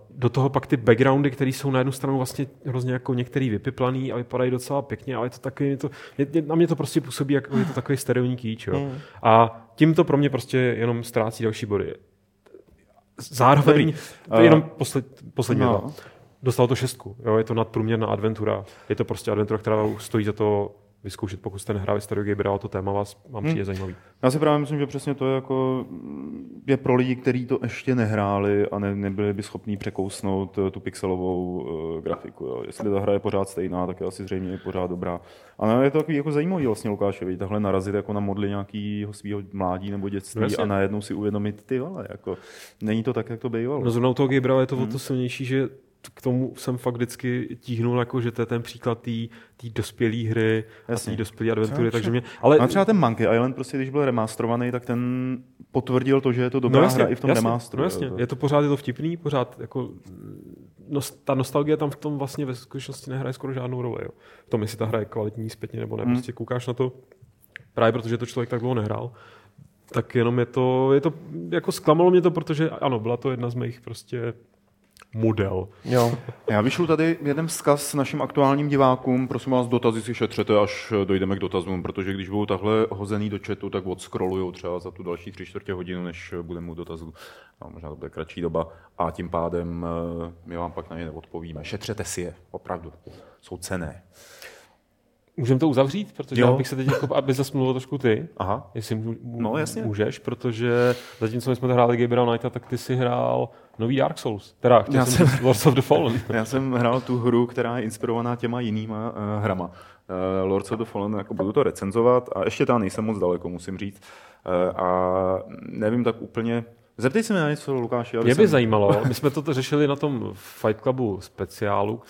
do toho pak ty backgroundy, které jsou na jednu stranu vlastně hrozně jako některý vypiplaný a vypadají docela pěkně, ale je to taky, to, je, na mě to prostě působí, jako je to takový sterilní kýč. Jo. Mm. A tím to pro mě prostě jenom ztrácí další body. Zároveň, to je jenom eh, posled, poslední no. Dostalo to šestku. Jo. Je to nadprůměrná adventura. Je to prostě adventura, která stojí za to vyzkoušet, pokud jste nehráli Stardew Vybral, a to téma vás vám přijde
Hmm.
zajímavý.
Já si právě myslím, že přesně to je jako je pro lidi, kteří to ještě nehráli a ne, nebyli by schopní překousnout eh, tu pixelovou uh, grafiku. Jo. Jestli ta hra je pořád stejná, tak je asi zřejmě i pořád dobrá. A no, je to takový jako zajímavý vlastně Lukášovi, takhle narazit jako na modly nějakého svého mládí nebo dětství
No
a najednou si uvědomit, ty vole, jako není to tak, jak to bývalo.
No zrovna u toho Gabriela je to
Hmm.
o to silnější, že k tomu jsem fakt vždycky tíhnul, jako, že to je ten příklad té dospělé hry a
Jasně.
té dospělé adventury, takže mě, ale
A třeba ten Monkey Island, prostě, když byl remasterovaný, tak ten potvrdil to, že je to dobrá
no jasně,
hra i v tom
jasně,
remasteru.
No jasně, je to pořád je to vtipný, pořád jako no, ta nostalgie tam v tom vlastně ve skutečnosti nehraje skoro žádnou roli. Jo. V tom, jestli ta hra je kvalitní zpětně nebo ne,
Hmm.
prostě koukáš na to, právě protože to člověk tak dlouho nehrál, tak jenom je to, je to, jako zklamalo mě to, protože ano, byla to jedna z mých prostě model.
Jo.
Já vyšlu tady jeden vzkaz našim aktuálním divákům. Prosím vás, dotazy si šetřete, až dojdeme k dotazům, protože když budou takhle hozený do chatu, tak odscrollujou třeba za tu další tři čtvrtě hodinu, než budeme u dotazů. A možná to bude kratší doba. A tím pádem eh, my vám pak na ně neodpovíme. Šetřete si je, opravdu. Jsou cené.
Můžeme to uzavřít, protože
Jo.
já bych se teď, jako, aby zase mluvil trošku ty,
Aha.
jestli můžu,
No, jasně.
můžeš, protože zatímco my jsme hráli Gabriel Knighta, tak ty si hrál nový Dark Souls. Teda, chtěl
Já
jsem Lords of the Fallen.
Já jsem hrál tu hru, která je inspirovaná těma jinýma uh, hrama. Uh, Lords of the Fallen, jako budu to recenzovat a ještě tam nejsem moc daleko, musím říct. Uh, a nevím tak úplně, Zeptej se mi na něco, Lukáši.
Mě by
jsem-
zajímalo, my jsme to řešili na tom Fight Clubu speciálu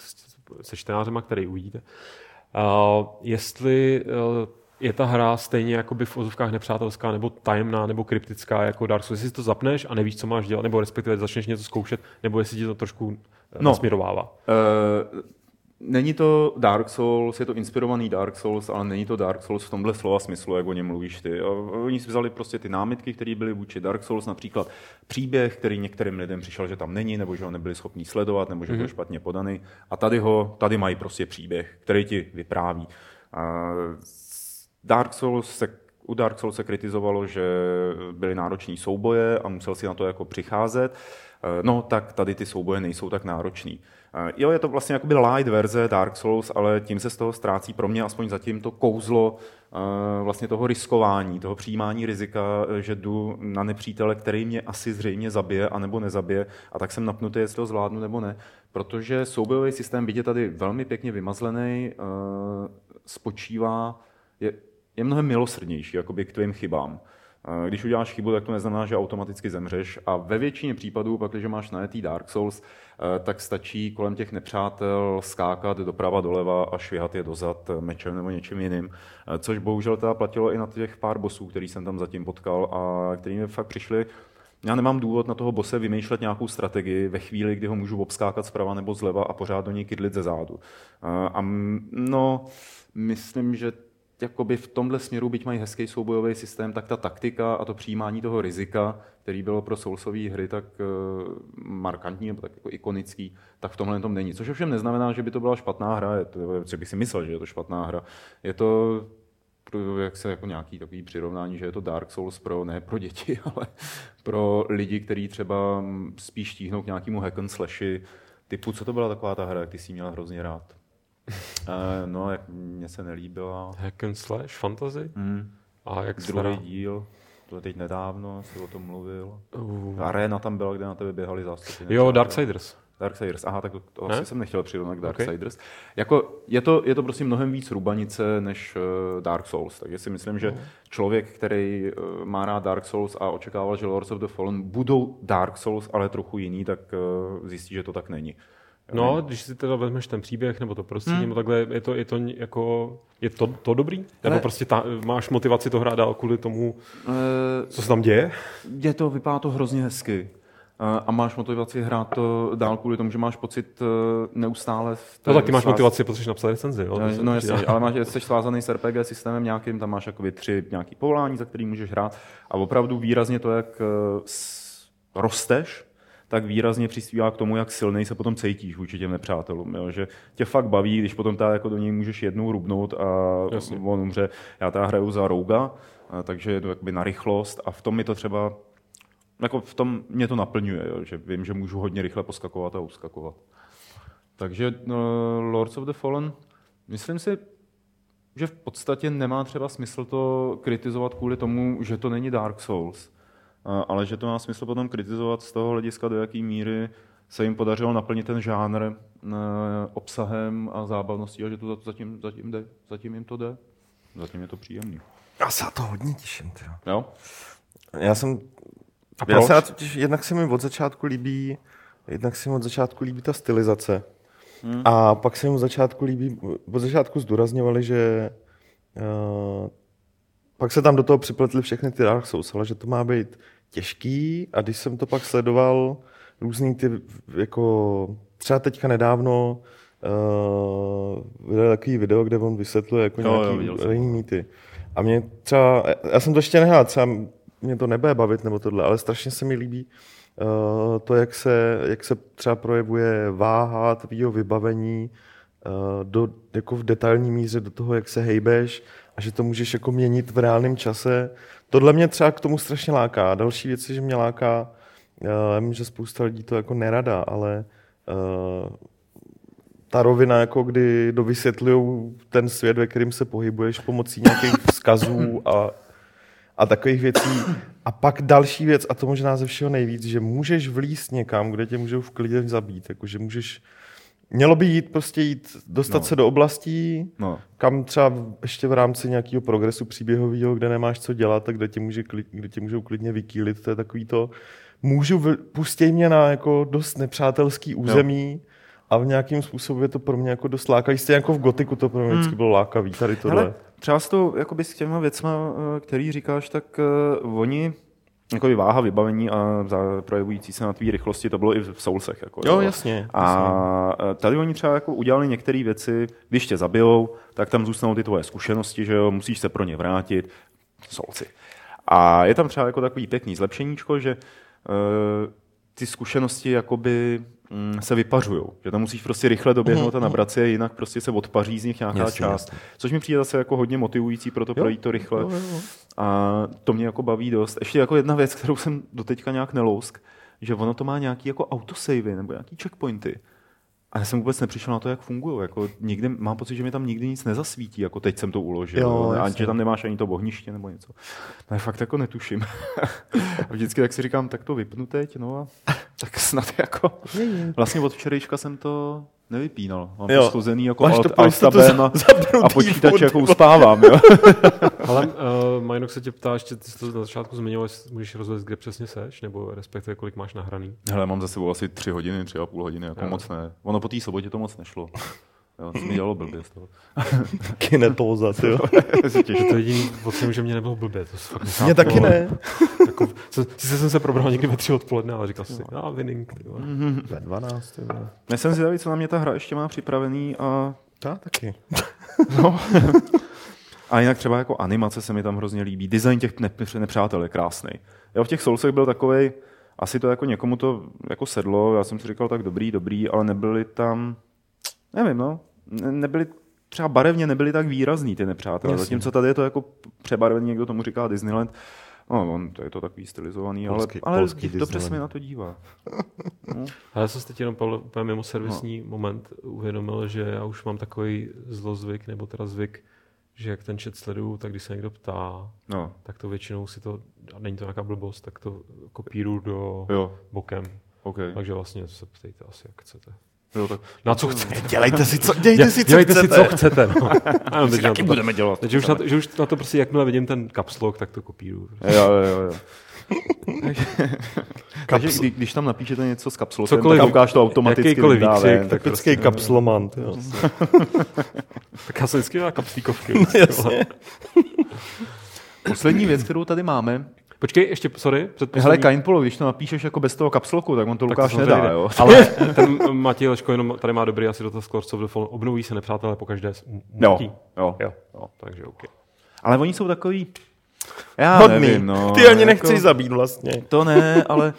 se čtenářema, který uvidíte, uh, jestli uh, je ta hra stejně jakoby v ozovkách nepřátelská, nebo tajemná, nebo kryptická jako Dark Souls. Jestli si to zapneš a nevíš, co máš dělat, nebo respektive začneš něco zkoušet, nebo jestli ti to trošku
No.
no. nasměrovává.
Uh, není to Dark Souls, je to inspirovaný Dark Souls, ale není to Dark Souls v tomhle slova smyslu, jak o něm mluvíš ty. A Oni si vzali prostě ty námitky, které byly vůči Dark Souls, například příběh, který některým lidem přišel, že tam není, nebo že ho nebyli schopni sledovat, nebo že byl špatně podaný. A tady ho, tady mají prostě příběh, který ti vypráví. A Dark Souls se u Dark Souls se kritizovalo, že byly náročné souboje a musel si na to jako přicházet. Eh, No, tak tady ty souboje nejsou tak náročný. Eh, Jo, je to vlastně jakoby light verze Dark Souls, ale tím se z toho ztrácí pro mě aspoň zatím to kouzlo eh, vlastně toho riskování, toho přijímání rizika, že jdu na nepřítele, který mě asi zřejmě zabije anebo nezabije a tak jsem napnutý, jestli to zvládnu nebo ne. Protože soubojový systém, je tady velmi pěkně vymazlený, spočívá, je, je mnohem milosrdnější jakoby k tvým chybám. Eh, Když uděláš chybu, tak to neznamená, že automaticky zemřeš. A ve většině případů, pak, když máš najetý Dark Souls, eh, tak stačí kolem těch nepřátel skákat doprava, doleva a švihat je dozad eh, mečem nebo něčím jiným. Což bohužel teda platilo i na těch pár bosů, který jsem tam zatím potkal a který mi fakt přišli já nemám důvod na toho bose vymýšlet nějakou strategii ve chvíli, kdy ho můžu obskákat zprava nebo zleva a pořád do něj kydlit ze zádu. A no, myslím, že jakoby v tomhle směru, byť mají hezký soubojový systém, tak ta taktika a to přijímání toho rizika, který bylo pro Soulsové hry tak uh, markantní nebo tak jako ikonický, tak v tomhle tom není. Což ovšem neznamená, že by to byla špatná hra, je to, že bych si myslel, že je to špatná hra. Je to jak se jako nějaký takový přirovnání, že je to Dark Souls pro, ne pro děti, ale pro lidi, kteří třeba mm, spíš tíhnou k nějakému hack and slashi, typu, co to byla taková ta hra, jak ty jsi měla hrozně rád. Uh, no, jak mně se nelíbila.
Hack and slash, fantasy?
Hmm.
A jak
Druhý
stará?
díl, to je teď nedávno, jsi o tom mluvil.
Uh,
Arena tam byla, kde na tebe běhali zástupy.
jo. Darksiders.
Darksiders, aha, tak to, to
Ne?
asi jsem nechtěl přirovnat k. Darksiders. Jako, je, to, je to prostě mnohem víc rubanice než uh, Dark Souls, takže si myslím, že člověk, který uh, má rád Dark Souls a očekával, že Lords of the Fallen budou Dark Souls, ale trochu jiný, tak uh, zjistí, že to tak není.
No, když si teda vezmeš ten příběh nebo to prostředí,
Hmm.
nebo takhle, je to, je to jako, je to, to dobrý? Nebo
Ne.
prostě ta, máš motivaci to hrát dál kvůli tomu,
Uh,
co se tam děje?
je to, vypadá to hrozně hezky. Uh, a máš motivaci hrát to dál kvůli tomu, že máš pocit uh, neustále... v té
No tak ty máš motivaci, protože napsat recenzi, jo?
No, no jasně, ale máš, jsi svázaný s RPG systémem nějakým, tam máš jakoby tři nějaký povolání, za který můžeš hrát a opravdu výrazně to, jak eh, rosteš, tak výrazně přispívá k tomu, jak silnej se potom cítíš vůči těm nepřátelům. Jo? Že tě fakt baví, když potom ta, jako do něj můžeš jednou rubnout a
Jasně.
on umře. Já teda hraju za Rouga, takže jedu jakoby na rychlost a v tom mi to třeba jako v tom mě to naplňuje, jo? že vím, že můžu hodně rychle poskakovat a uskakovat. Takže uh, Lords of the Fallen, myslím si, že v podstatě nemá třeba smysl to kritizovat kvůli tomu, že to není Dark Souls, ale že to má smysl potom kritizovat z toho hlediska, do jaké míry se jim podařilo naplnit ten žánr e, obsahem a zábavností a že to zatím, zatím, jde, zatím jim to jde. Zatím je to příjemný.
Já se na to hodně těším. Tyjo.
Jo?
Já jsem...
A
Já
proč?
se na to těším, jednak se mi od začátku líbí, jednak se mi od začátku líbí ta stylizace. Hmm. A pak se mi od začátku líbí, od začátku zdůrazňovali, že uh, pak se tam do toho připletly všechny ty Dark Souls, ale že to má být těžký a když jsem to pak sledoval, různý ty, jako třeba teďka nedávno uh, vydal takový video, kde on vysvětluje jako
Jo, jo,
nějaký jiný mýty. A mě třeba, já jsem to ještě nehrál, třeba mě to nebude bavit nebo tohle, ale strašně se mi líbí uh, to, jak se, jak se třeba projevuje váha tvýho vybavení uh, do, jako v detailní míře do toho, jak se hejbeš a že to můžeš jako měnit v reálném čase. Tohle mě třeba k tomu strašně láká. Další věc je, že mě láká, uh, já vím, že spousta lidí to jako nerada, ale uh, ta rovina, jako kdy dovysvětlují ten svět, ve kterém se pohybuješ pomocí nějakých vzkazů a, a takových věcí. A pak další věc, a to možná ze všeho nejvíc, že můžeš vlíst někam, kde tě můžou v klidě zabít. Jako, že můžeš, mělo by jít prostě jít, dostat
No.
no. se do oblastí,
No.
kam třeba ještě v rámci nějakého progresu příběhového, kde nemáš co dělat, tak kde tě, může, kde tě můžou klidně vykýlit, to je takový to, můžu, v- pustěj mě na jako dost nepřátelský území a v nějakým způsobu je to pro mě jako dost lákavý, stejně jako v gotiku to pro mě vždycky bylo lákavý, tady tohle.
Hele, třeba s, tou, jakoby s těma věcma, eh, který říkáš, tak uh, oni jako váha vybavení a projevující se na tvý rychlosti, to bylo i v Soulsech. Jako,
Jo, jasně,
A eh, tady oni třeba jako udělali některé věci, když tě zabijou, tak tam zůstanou ty tvoje zkušenosti, že jo, musíš se pro ně vrátit. Soulsy. A je tam třeba jako takový pěkný zlepšeníčko, že uh, ty zkušenosti jakoby mm, se vypařují. Že tam musíš prostě rychle doběhnout a nabrat si je, jinak prostě se odpaří z nich nějaká
Jasně,
část.
jasně.
Což mi přijde zase jako hodně motivující pro to projít to rychle.
jo, jo.
A to mě jako baví dost. Ještě jako jedna věc, kterou jsem doteďka nějak nelousk, že ono to má nějaký jako autosavy nebo nějaký checkpointy. A já jsem vůbec nepřišel na to, jak fungují. Jako nikdy, mám pocit, že mi tam nikdy nic nezasvítí, jako teď jsem to uložil.
Jo,
a že tam nemáš ani to ohniště nebo něco. No, fakt jako netuším. a vždycky tak si říkám, tak to vypnu teď, no a tak snad jako... Vlastně od včerejška jsem to nevypínal. Mám
Jo.
to jako
Máš to
alt,
pro
alt tabem a, a počítač jako uspávám. Jo.
Ale uh, Majnok se tě ptá, ještě ty jsi to na začátku zmiňoval, jestli můžeš rozvést, kde přesně seš, nebo respektive kolik máš nahraný.
Hele, mám za sebou asi tři hodiny, tři a půl hodiny, jako
Jo.
moc ne. Ono po té sobotě to moc nešlo. Jo, to mi dělalo blbě z toho.
Kinetóza, ty jo.
To je jediný pocit, že mě nebylo blbě. To fakt
Mě taky ne.
Jako, se- sice jsem se probral někdy ve tři odpoledne, ale říkal jsem si, a winning. Ty vole.
Ve 12, ty vole.
Já jsem zvědavý, co na mě ta hra ještě má připravený a,
Já taky.
A jinak třeba jako animace se mi tam hrozně líbí. Design těch nepř- nepřátel je krásný. Jo, v těch Soulsech byl takový, asi to jako někomu to jako sedlo, já jsem si říkal tak dobrý, dobrý, ale nebyly tam, nevím no, ne- nebyly třeba barevně nebyly tak výrazný ty nepřátelé.
Jasně.
Zatímco tady je to jako přebarvený, někdo tomu říká Disneyland. No, on, to je to takový stylizovaný,
Polský-
ale, ale
polský
dobře se mi
Disneyland.
na to dívá.
Ale já jsem si teď jenom Pavel, úplně mimo servisní no. moment uvědomil, že já už mám takový zlozvyk, nebo teda zvyk, že jak ten chat sleduju, tak když se někdo ptá,
No,
tak to většinou si to, a není to nějaká blbost, tak to kopíru do
jo,
bokem.
OK.
Takže vlastně se ptejte asi, jak chcete.
Jo, tak
Na co chcete?
Dělejte si, co, dělejte si, co
Dělejte si,
chcete.
co chcete. No. Ano, teď na to,
budeme dělat.
teď už, na to, že už na to prostě, jakmile vidím ten caps lock, tak to kopíru.
Jo, jo, jo. Takže kdy, když tam napíšete něco s kapsulou,
Cokoliv,
tak ukáž to automaticky
jakýkoliv výkřik, tak
Typický kapsloman, ty jo.
Tak já jsem vždycky na kapslíkovky.
Jasně.
Poslední věc, kterou tady máme,
Počkej, ještě, sorry,
Hele,
předposlední.
Kindpolo, když to napíšeš jako bez toho kapsloku, tak on to
Tak to
Lukáš
samozřejmě
nedá,
jde.
jo.
Ale ten Matěj Leško jenom tady má dobrý asi dotaz Lords of the Fallen. Obnoví se nepřátelé po každé
Jo,
umrtí?
jo.
Jo, jo, takže OK.
Ale oni jsou takový, já
Hodný.
nevím, no.
Ty ani
jako-
nechceš zabít vlastně.
To ne, ale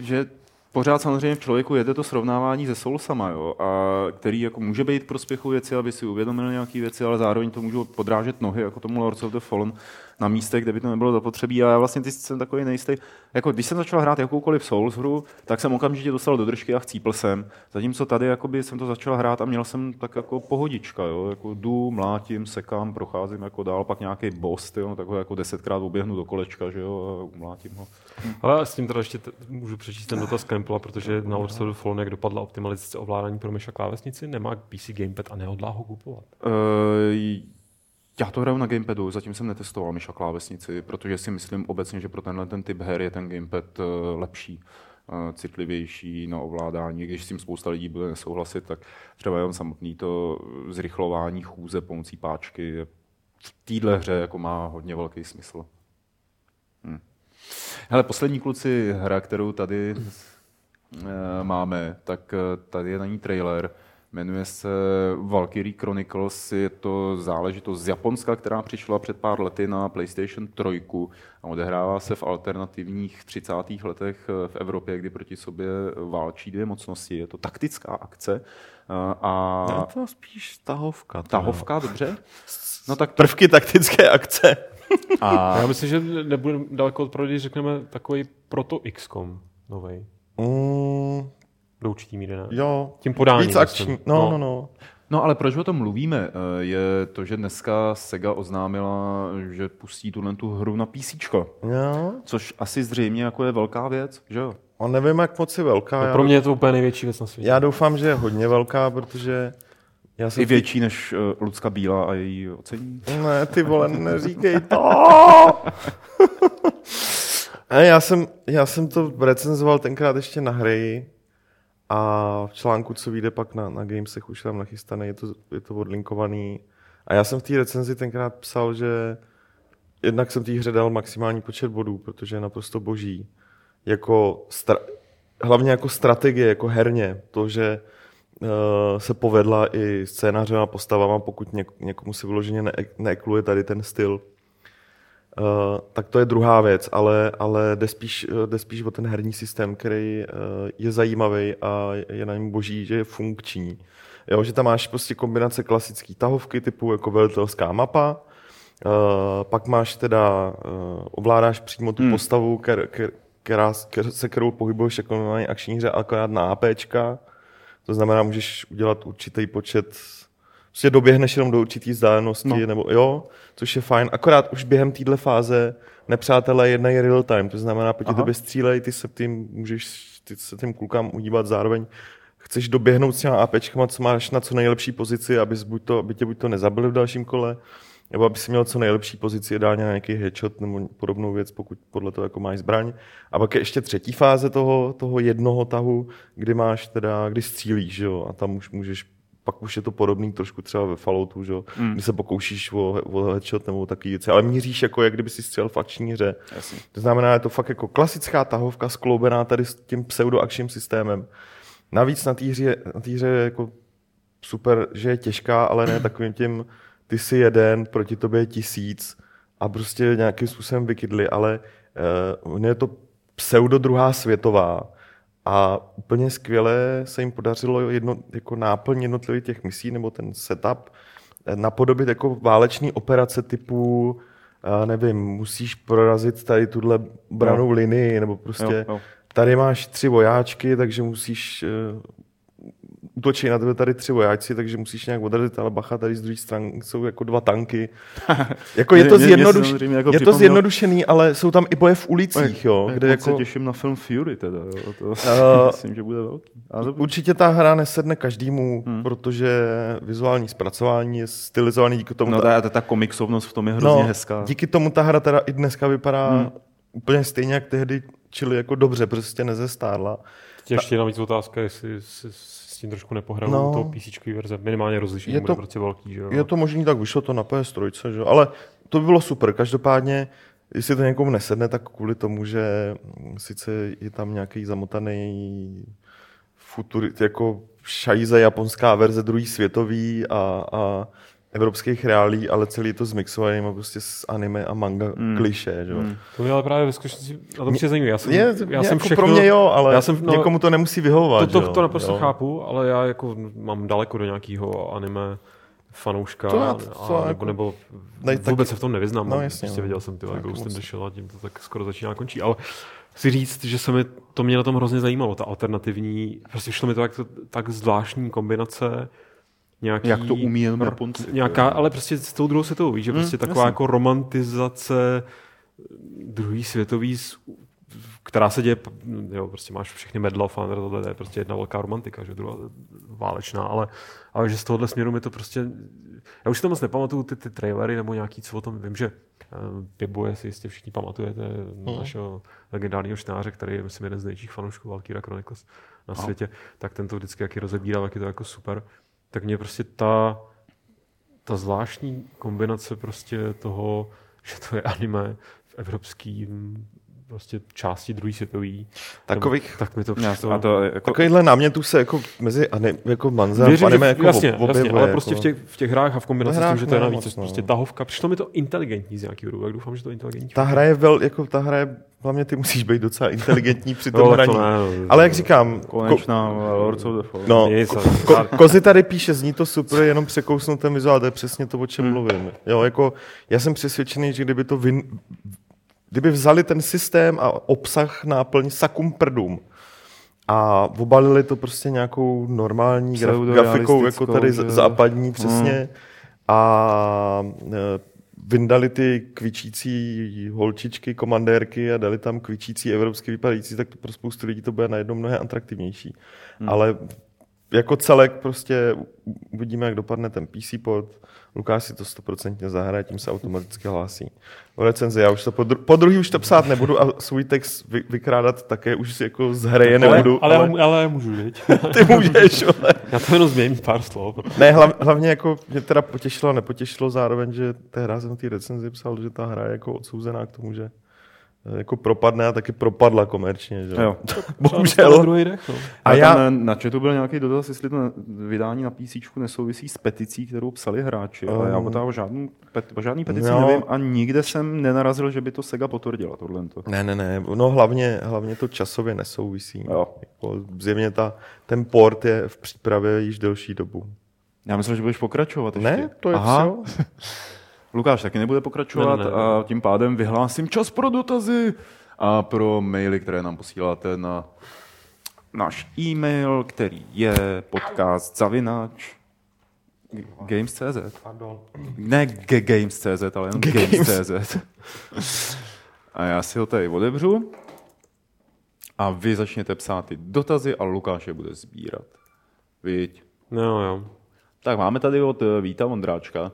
že pořád samozřejmě v člověku jede to srovnávání se Soulsama, jo, a který jako může být prospěchu věci, aby si uvědomil nějaké věci, ale zároveň to můžou podrážet nohy, jako tomu Lords of the Fallen, na místech, kde by to nebylo zapotřebí. A já vlastně ty jsem takový nejistý. Jako, když jsem začal hrát jakoukoliv Souls hru, tak jsem okamžitě dostal do držky a chcípl jsem. Zatímco tady jakoby, jsem to začal hrát a měl jsem tak jako pohodička. Jo? Jako jdu, mlátím, sekám, procházím jako dál, pak nějaký boss, jo? tak ho jako desetkrát oběhnu do kolečka že jo? a umlátím ho.
Ale s tím teda ještě t- můžu přečíst ten dotaz Krempla, protože na Lords of Fallen, jak dopadla optimalizace ovládání pro myš a klávesnici, nemá PC Gamepad a nehodlá ho kupovat.
Uh, já to hraju na gamepadu, zatím jsem netestoval myš a klávesnici, protože si myslím obecně, že pro tenhle ten typ her je ten gamepad uh, lepší, uh, citlivější na ovládání. Když s tím spousta lidí bude nesouhlasit, tak třeba jenom samotný to zrychlování chůze pomocí páčky je v téhle hře jako má hodně velký smysl. Hm. Hele, poslední kluci hra, kterou tady uh, máme, tak tady je na ní trailer. Jmenuje se Valkyrie Chronicles, je to záležitost z Japonska, která přišla před pár lety na PlayStation 3 a odehrává se v alternativních 30. letech v Evropě, kdy proti sobě válčí dvě mocnosti. Je to taktická akce a...
Je to spíš tahovka. to
Tahovka,
jo.
dobře? No tak
Prvky taktické akce.
a
Já myslím, že nebude daleko od když řekneme takový proto XCOM novej.
Mm,
Do určitý míry, ne?
jo.
Tím podáním.
Víc akční.
myslím.
No, no, no.
No ale proč o tom mluvíme? Eh, Je to, že dneska Sega oznámila, že pustí tuhle tu hru na PC.
Jo.
Což asi zřejmě jako je velká věc, že jo?
A nevím, jak moc je velká.
No, pro mě je to úplně největší věc na světě.
já doufám, že je hodně velká, protože já jsem
I větší než uh, Lucka Bílá a její ocení.
Ne, ty vole, neříkej to. ne, já, jsem, já jsem to recenzoval tenkrát ještě na hry a v článku, co vyjde pak na, na Gamesech, už tam nachystaný, je to, je to odlinkovaný. A já jsem v té recenzi tenkrát psal, že jednak jsem té hře dal maximální počet bodů, protože je naprosto boží. Jako stra- hlavně jako strategie, jako herně. To, že uh, se povedla i scénářem a postavama, pokud něk- někomu se vyloženě ne- neekluje tady ten styl. Uh, tak to je druhá věc, ale, ale jde, spíš, eh, jde spíš o ten herní systém, který uh, je zajímavý a je na něm boží, že je funkční. Jo, že tam máš prostě kombinace klasické tahovky typu jako velitelská mapa, uh, pak máš teda, uh, ovládáš přímo tu hmm. postavu, ker, ker, která, ker, se kterou pohybuješ jako na akční hře, akorát na APčka. To znamená, můžeš udělat určitý počet prostě doběhneš jenom do určitý vzdálenosti, no. nebo jo, což je fajn. Akorát už během téhle fáze nepřátelé jednají real time, to znamená, proti tobě střílej, ty se tím můžeš ty se tím klukám udívat zároveň. Chceš doběhnout s těma APčkama, co máš na co nejlepší pozici, abys buď to, aby tě buď to nezabili v dalším kole, nebo aby si měl co nejlepší pozici, ideálně na nějaký headshot nebo podobnou věc, pokud podle toho jako máš zbraň. A pak je ještě třetí fáze toho, toho jednoho tahu, kdy máš teda, kdy střílíš, jo, a tam už můžeš pak už je to podobný trošku třeba ve Falloutu, že?
Mm.
kdy se pokoušíš o, o headshot nebo takový věci, ale míříš jako, jak kdyby si střelil v akční hře.
Jasně.
To znamená, je to fakt jako klasická tahovka skloubená tady s tím pseudoakčním systémem. Navíc na té hře, na té hře je jako super, že je těžká, ale ne takovým tím, ty si jeden, proti tobě je tisíc a prostě nějakým způsobem vykydli, ale uh, je to pseudo druhá světová a úplně skvěle se jim podařilo jedno, jako náplň jednotlivých těch misí nebo ten setup eh, napodobit jako váleční operace typu já nevím, musíš prorazit tady tuhle branou
Jo.
linii, nebo prostě
Jo, jo.
tady máš tři vojáčky, takže musíš uh, útočí na tebe tady tři vojáci, takže musíš nějak odrazit, ale bacha, tady z druhé strany jsou jako dva tanky. jako je to,
mě- mě
zjednoduš...
jako
je to zjednodušený, ale jsou tam i boje v ulicích, jo, kde jako...
se těším na film Fury teda, jo. To
Eh,
myslím, že bude velký. A to,
Určitě ta hra nesedne každému,
Hmm.
protože vizuální zpracování je stylizovaný díky tomu.
no
ta-
ta, ta, ta komiksovnost v tom je hrozně hezká.
Díky tomu ta hra teda i dneska vypadá
Hmm.
úplně stejně jak tehdy, čili jako dobře, prostě nezestárla.
Teď ještě navíc otázka, jestli s tím trošku nepohrajou
No.
toho PC verze. Minimálně rozlišení
Je
bude
to-
prostě velký, že jo?
Je to možný, tak vyšlo to na PS3, že? jo, ale to by bylo super. Každopádně, jestli to někomu nesedne, tak kvůli tomu, že mm, sice je tam nějaký zamotaný futur, jako šajze japonská verze druhý světový a, a evropských reálí, ale celý to zmixovaný má prostě s anime a manga
Mm.
kliše, že? jo.
Mm.
To mě ale právě ve skutečnosti na tom
Mě-
přijde zajímavé. Já jsem,
Je,
já
já
jsem
jako
všechno,
pro mě jo, ale
já jsem, no,
někomu to nemusí vyhovovat.
to, to, to naprosto
Jo.
chápu, ale já jako mám daleko do nějakého anime fanouška,
To já-
a,
to já
nebo,
jako-
nebo
Nej,
vůbec
taky-
se v tom nevyznám.
No,
No,
jasně,
prostě
no.
viděl jsem ty
To jako
Ghost in the Shell a tím to tak skoro začíná a končí. Ale chci říct, že se mi to mě na tom hrozně zajímalo, ta alternativní, prostě šlo mi to jak tak zvláštní kombinace nějaký,
Jak to umí jenom Japonci.
Nějaká, ale prostě s tou druhou světovou, víš, že
Hmm,
prostě taková
jasně.
jako romantizace druhý světový, která se děje, jo, prostě máš všechny Medal of Honor, tohle je prostě jedna velká romantika, že druhá válečná, ale, ale že z tohohle směru mi to prostě, já už si to moc nepamatuju, ty, ty trailery nebo nějaký, co o tom vím, že uh, Pibu, si jistě všichni pamatujete, hmm. našeho legendárního čtenáře, který je, myslím, jeden z největších fanoušků Valkyra Chronicles na
Aha.
světě, tak ten to vždycky jaký rozebíral, jak je to jako super. Tak mě prostě ta, ta zvláštní kombinace prostě toho, že to je anime v evropským prostě části druhé světové.
Takových,
Tak mi to
Já,
přišlo.
a to jako,
takovýchhle námětů se jako mezi anim, jako manza v
Věřím,
anime jako
jasně,
ob-
jasně, ale prostě
jako.
v těch, v těch hrách a v kombinaci
V
s tím,
hrách
že to je navíc,
moc, no.
prostě tahovka, přišlo mi to inteligentní z nějakého důvodu, jak doufám, že to inteligentní.
Ta hra je vel, jako ta hra je, hlavně ty musíš být docela inteligentní při tom
No, tak
hraní.
to ne, no.
Ale jak říkám, ko,
konečná Lords of the Fallen.
no, ko, ko, Kozy tady píše, zní to super, jenom překousnu ten vizuál, to je přesně to, o čem
Hmm.
mluvím. Jo, jako, já jsem přesvědčený, že kdyby to vin, kdyby vzali ten systém a obsah náplň sakum prdům a obalili to prostě nějakou normální graf, grafikou, jako tady
že-
západní přesně a e, vyndali ty kvičící holčičky, komandérky a dali tam kvičící evropsky vypadající, tak to pro spoustu lidí to bude najednou mnohem atraktivnější. Hmm. Ale jako celek prostě uvidíme, jak dopadne ten PC port. Lukáš si to stoprocentně zahraje, tím se automaticky hlásí. O recenzi, já už to po, dru- po druhý už to psát nebudu a svůj text vy, vykrádat také už si jako z hry je nebudu.
ale, ale, ale můžu, viď?
ty můžeš, ale...
Já to jenom změním pár slov.
Ne, hlav, hlavně jako mě teda potěšilo a nepotěšilo zároveň, že tehdy jsem té recenzi psal, že ta hra je jako odsouzená k tomu, že jako propadne a taky propadla komerčně, že?
Jo.
Bohužel.
druhý dech, no.
A
A
já-
tam na chatu byl nějaký dotaz, jestli to vydání na PC nesouvisí s peticí, kterou psali hráči. Ale já
Um,
o, toho žádnou, pet, o žádný petici
no.
nevím a nikde jsem nenarazil, že by to Sega potvrdila. Tohle.
Ne, ne, ne, no hlavně, hlavně to časově nesouvisí.
Jo.
Jako zjevně ta, ten port je v přípravě již delší dobu.
Já myslel, že budeš pokračovat ještě.
Ne, to je
Aha. Lukáš taky nebude pokračovat
Ne, ne, ne.
a tím pádem vyhlásím čas pro dotazy a pro maily, které nám posíláte na náš e-mail, který je podcast zavináč games.cz. Ne G- games.cz, ale jenom games.cz. A já si ho tady odebřu a vy začněte psát ty dotazy a Lukáš je bude sbírat. Viď?
No, jo.
Tak máme tady od eh, Víta Vondráčka.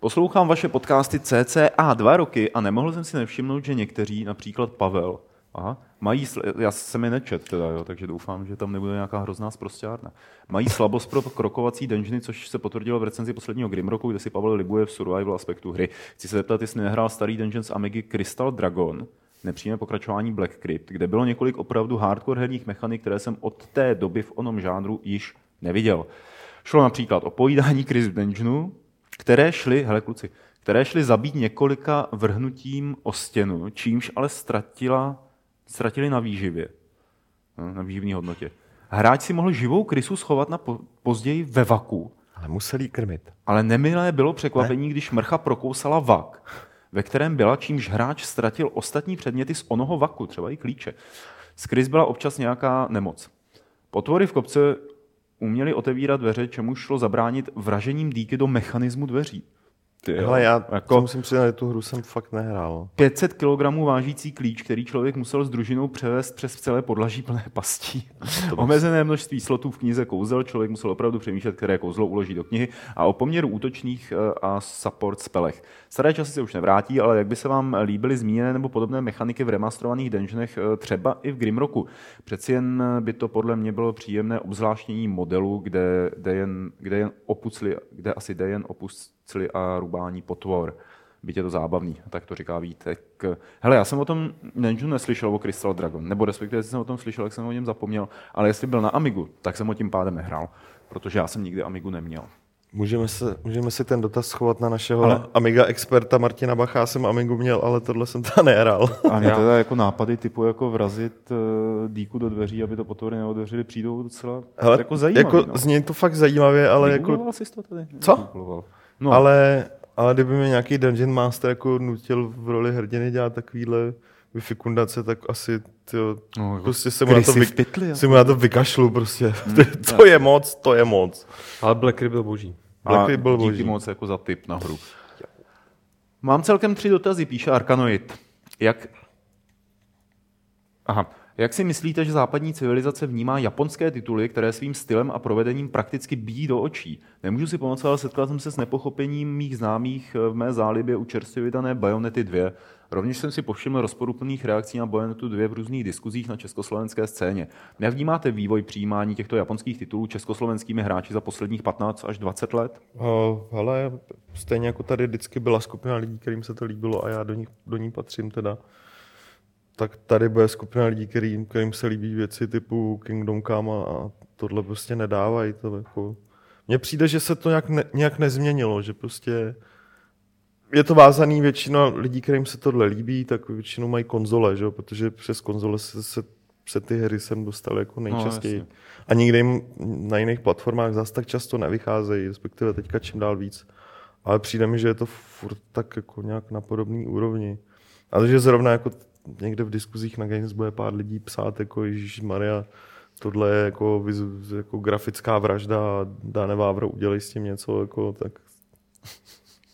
Poslouchám vaše podcasty cca dva roky a nemohl jsem si nevšimnout, že někteří, například Pavel, aha, mají, sl- já jsem je nečet teda, jo, takže doufám, že tam nebude nějaká hrozná sprostěrna. Mají slabost pro krokovací dungeony, což se potvrdilo v recenzi posledního Grimrocku, kde si Pavel libuje v survival aspektu hry. Chci se zeptat, jestli nehrál starý dungeon z Amigy Crystal Dragon, nepřímé pokračování Black Crypt, kde bylo několik opravdu hardcore herních mechanik, které jsem od té doby v onom žánru již neviděl. Šlo například o pojídání Chris Dungeonu, které šly, hele kluci, které šly zabít několika vrhnutím o stěnu, čímž ale ztratila, ztratili na výživě, no, na výživní hodnotě. Hráč si mohl živou krysu schovat na po, později ve vaku,
Ale museli jí krmit.
ale nemilé bylo překvapení, když mrcha prokousala vak, ve kterém byla, čímž hráč ztratil ostatní předměty z onoho vaku, třeba i klíče. Z Chris byla občas nějaká nemoc. Potvory v kopce uměli otevírat dveře, čemu šlo zabránit vražením díky do mechanismu dveří. Ty jo,
Hele, já
jako...
musím přiznat, že tu hru jsem fakt nehrál.
500 kg vážící klíč, který člověk musel s družinou převést přes celé podlaží plné pastí. Omezené množství slotů v knize kouzel, člověk musel opravdu přemýšlet, které kouzlo uloží do knihy a o poměru útočných eh, a support spelech. Staré časy se už nevrátí, ale jak by se vám líbily zmíněné nebo podobné mechaniky v remasterovaných dungeonech, eh, třeba i v Grimrocku. Přeci jen by to podle mě bylo příjemné obzvláštění modelu, kde, kde, jen, kde, jen opucli, kde asi jde jen opucli a rubání potvor. Byť je to zábavný, tak to říká Vítek. Hele, já jsem o tom Nenju neslyšel o Crystal Dragon, nebo respektive jestli jsem o tom slyšel, jak jsem o něm zapomněl, ale jestli byl na Amigu, tak jsem o tím pádem nehrál, protože já jsem nikdy Amigu neměl.
Můžeme, se, můžeme si ten dotaz schovat na našeho ale... Amiga experta Martina Bacha. Já jsem Amigu měl, ale tohle jsem tam nehrál.
A mě teda jako nápady typu jako vrazit uh, díku do dveří, aby to potory neodevřeli, přijdou docela Hele, jako zajímavé.
Jako,
no.
Zní to fakt zajímavě, ale jako...
Jsi to tady?
Co? No. Ale, ale kdyby mi nějaký Dungeon Master jako nutil v roli hrdiny dělat takovýhle vyfikundace, tak asi tyjo, no, jako prostě se mu, na to, vy, pytli, se mu na to vykašlu prostě. Hmm, to je moc, to je moc.
Ale Blackry byl boží.
Blackry byl boží. Díky moc jako za tip na hru. Mám celkem tři dotazy, píše Arkanoid. Jak... Aha. Jak si myslíte, že západní civilizace vnímá japonské tituly, které svým stylem a provedením prakticky bíjí do očí? Nemůžu si pomoct, ale setkal jsem se s nepochopením mých známých v mé zálibě u čerstvě vydané Bayonety 2. Rovněž jsem si povšiml rozporuplných reakcí na Bayonetu 2 v různých diskuzích na československé scéně. Jak vnímáte vývoj přijímání těchto japonských titulů československými hráči za posledních 15 až 20 let?
Uh, hele, stejně jako tady vždycky byla skupina lidí, kterým se to líbilo a já do, nich, do ní patřím teda tak tady bude skupina lidí, kterým, kterým se líbí věci typu Kingdom Come a tohle prostě nedávají. To jako... Mně přijde, že se to nějak, ne, nějak nezměnilo, že prostě je to vázaný většina lidí, kterým se tohle líbí, tak většinou mají konzole, že? protože přes konzole se, se, se ty hry sem dostaly jako nejčastěji. No, a nikde jim na jiných platformách zase tak často nevycházejí, respektive teďka čím dál víc. Ale přijde mi, že je to furt tak jako nějak na podobné úrovni. Ale že zrovna jako někde v diskuzích na Games bude pár lidí psát, jako Ježíš Maria, tohle je jako, jako grafická vražda a Dane Vávro, udělej s tím něco, jako, tak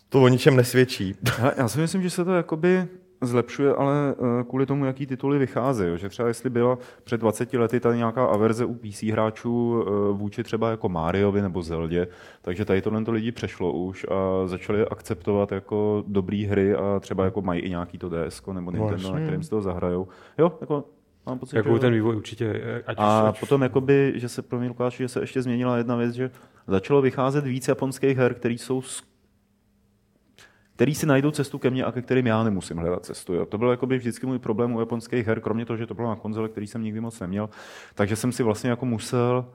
to o ničem nesvědčí.
Já si myslím, že se to jakoby zlepšuje, ale eh, kvůli tomu, jaký tituly vychází. Že třeba jestli byla před 20 lety tady nějaká averze u PC hráčů eh, vůči třeba jako Mariovi nebo Zeldě, takže tady tohle to lidi přešlo už a začali akceptovat jako dobrý hry a třeba jako mají i nějaký to DS nebo Nintendo, Vlastně. na kterým si to zahrajou. Jo, jako Mám pocit,
Jakou že... ten vývoj určitě.
Ať a ať potom, jakoby, že se pro mě že se ještě změnila jedna věc, že začalo vycházet víc japonských her, které jsou který si najdou cestu ke mně a ke kterým já nemusím hledat cestu. Jo. To byl jakoby vždycky můj problém u japonských her, kromě toho, že to bylo na konzole, který jsem nikdy moc neměl. Takže jsem si vlastně jako musel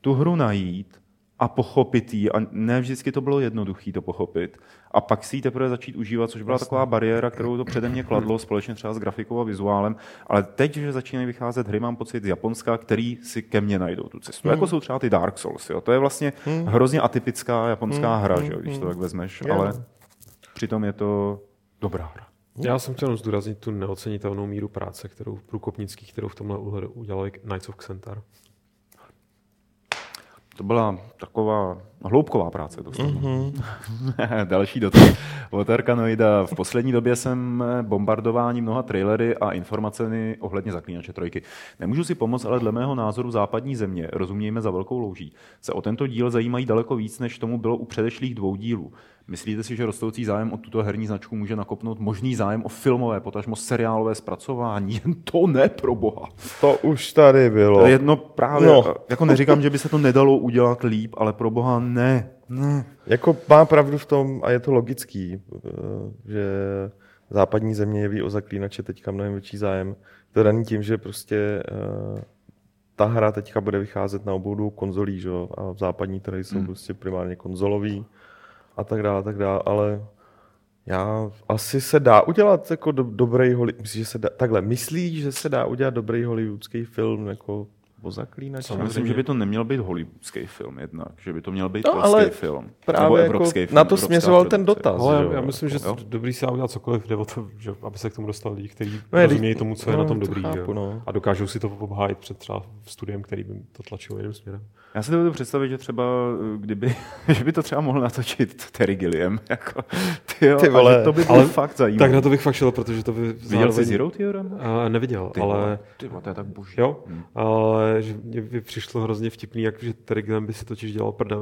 tu hru najít a pochopit ji. A ne vždycky to bylo jednoduché to pochopit. A pak si ji teprve začít užívat, což byla taková bariéra, kterou to přede mě kladlo, společně třeba s grafikou a vizuálem. Ale teď, že začínají vycházet hry, mám pocit z Japonska, který si ke mně najdou tu cestu. Hmm. Jako jsou třeba ty Dark Souls. Jo. To je vlastně hmm. hrozně atypická japonská hmm. hra, že, když to hmm. tak vezmeš. Yeah. Ale Přitom je to dobrá hra.
Já jsem chtěl zdůraznit tu neocenitelnou míru práce, kterou průkopnický, kterou v tomhle udělali Knights of Xentar.
To byla taková hloubková práce. To mm-hmm. Další dotaz. Od Arkanoida. V poslední době jsem bombardování mnoha trailery a informacemi ohledně zaklínače trojky. Nemůžu si pomoct, ale dle mého názoru západní země, rozumějme za velkou louží, se o tento díl zajímají daleko víc, než tomu bylo u předešlých dvou dílů. Myslíte si, že rostoucí zájem o tuto herní značku může nakopnout možný zájem o filmové, potažmo seriálové zpracování? Jen to ne, pro boha.
To už tady bylo.
Jedno právě, no. jako neříkám, že by se to nedalo udělat líp, ale pro boha ne. ne.
Jako má pravdu v tom, a je to logický, eh, že západní země jeví o zaklínače teďka mnohem větší zájem. To daný tím, že prostě uh, ta hra teďka bude vycházet na obou dvou konzolí, že? a v západní trhy jsou hmm. prostě primárně konzolový a tak dále, a tak dále, ale já asi se dá udělat jako do, dobrý Hollywood, myslíš, že se dá, takhle, myslíš, že se dá udělat dobrý hollywoodský film jako o zaklínači?
Já myslím, že by to neměl být hollywoodský film jednak, že by to měl být no, ale film.
Právě nebo jako evropský jako film. Na to směřoval ten dotaz.
Ale já, já myslím, že jo? dobrý se dá udělat cokoliv, jde o to, že, aby se k tomu dostal lidi, kteří no, rozumějí tomu, co je no, na tom dobrý. Chápu, no. A dokážou si to obhájit před třeba studiem, který by to tlačil jiným směrem.
Já si to budu představit, že třeba, eh, kdyby, že by to třeba mohl natočit Terry Gilliam. Jako, tyjo, ty vole, to by bylo ale fakt zajímavé.
Tak na to bych fakt šel, protože to by...
Viděl zároveň... jsi Zero Theorem?
Uh, neviděl,
ty
ale...
Ty to je tak boží.
Jo, hmm. ale že mě by přišlo hrozně vtipný, jak, že Terry Gilliam by si totiž dělal prda,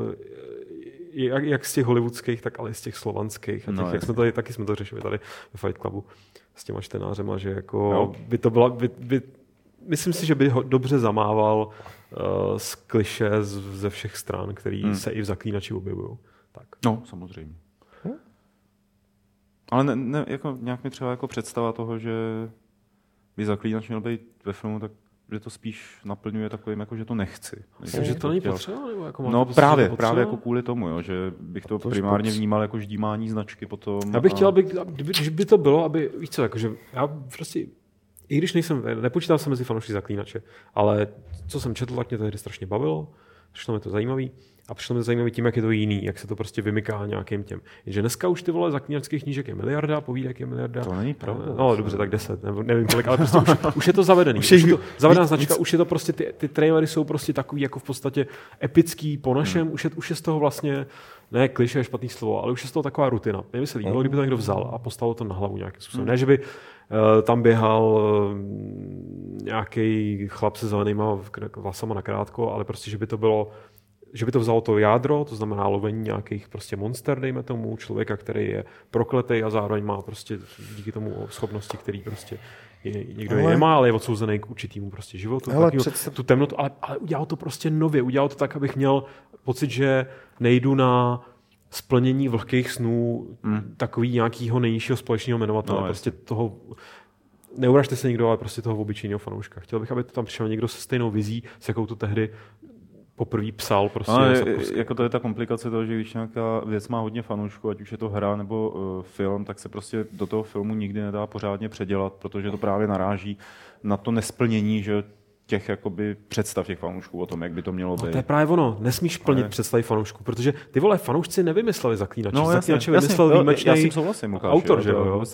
jak, jak z těch hollywoodských, tak ale i z těch slovanských. A těch, no, jak jsme tady, taky jsme to řešili tady ve Fight Clubu s těma čtenářema, že jako no. by to byla, by, by, myslím si, že by ho dobře zamával uh, z kliše z, ze všech stran, který hmm. se i v zaklínači objevují. Tak.
No, samozřejmě. Hm? Ale ne, ne, jako nějak mi třeba jako představa toho, že by zaklínač měl být ve filmu, tak že to spíš naplňuje takovým, jako že to nechci.
Myslím, že to není potřeba? Nebo jako
no právě, právě jako kvůli tomu, jo, že bych to, to primárně špoc. vnímal jako ždímání značky potom.
Já bych a... chtěl, aby, kdyby, když by to bylo, aby, víš co, jakože já prostě i když nejsem, nepočítal jsem mezi fanoušky zaklínače, ale co jsem četl, tak mě to tehdy strašně bavilo, přišlo mi to zajímavý. A přišlo mi to zajímavé tím, jak je to jiný, jak se to prostě vymyká nějakým těm. Že dneska už ty vole zaklínačských knížek je miliarda, povídek je miliarda.
To není pravda.
No, dobře, tak deset, nebo nevím kolik, ale prostě už, už je to zavedený. Už je, už je to zavedená značka, už je to prostě, ty, ty trailery jsou prostě takový jako v podstatě epický po našem, hmm. už, je, už je z toho vlastně, ne kliše je špatný slovo, ale už je z toho taková rutina. Mě by se líbilo, kdyby to někdo vzal a postavil to na hlavu nějakým způsobem. Hmm. Ne, že by tam běhal uh, nějaký chlap se zelenýma vlasama nakrátko, ale prostě, že by to bylo že by to vzalo to jádro, to znamená lovení nějakých prostě monster, dejme tomu, člověka, který je prokletý a zároveň má prostě díky tomu schopnosti, který prostě je, někdo ale... je nemá, ale je odsouzený k určitýmu prostě životu. Ale takový, představ... tu temnotu, ale, ale udělal to prostě nově, udělal to tak, abych měl pocit, že nejdu na splnění vlhkých snů hmm. takový nějakého nejnižšího společného jmenovatele, no, prostě toho neuražte se někdo, ale prostě toho obyčejného fanouška. Chtěl bych, aby to tam přišel někdo se stejnou vizí, s jakou to tehdy poprvé psal prostě.
No, je, jako to je ta komplikace toho, že když nějaká věc má hodně fanoušků, ať už je to hra nebo uh, film, tak se prostě do toho filmu nikdy nedá pořádně předělat, protože to právě naráží na to nesplnění, že těch jakoby představ těch fanoušků o tom, jak by to mělo být. No,
to je právě ono. Nesmíš plnit Ale... představy fanoušků, protože ty vole fanoušci nevymysleli zaklínače. No,
zaklínače
vymyslel
jasně, výjimečný já tím souhlasím, Lukáš,
autor, že jo?
jo?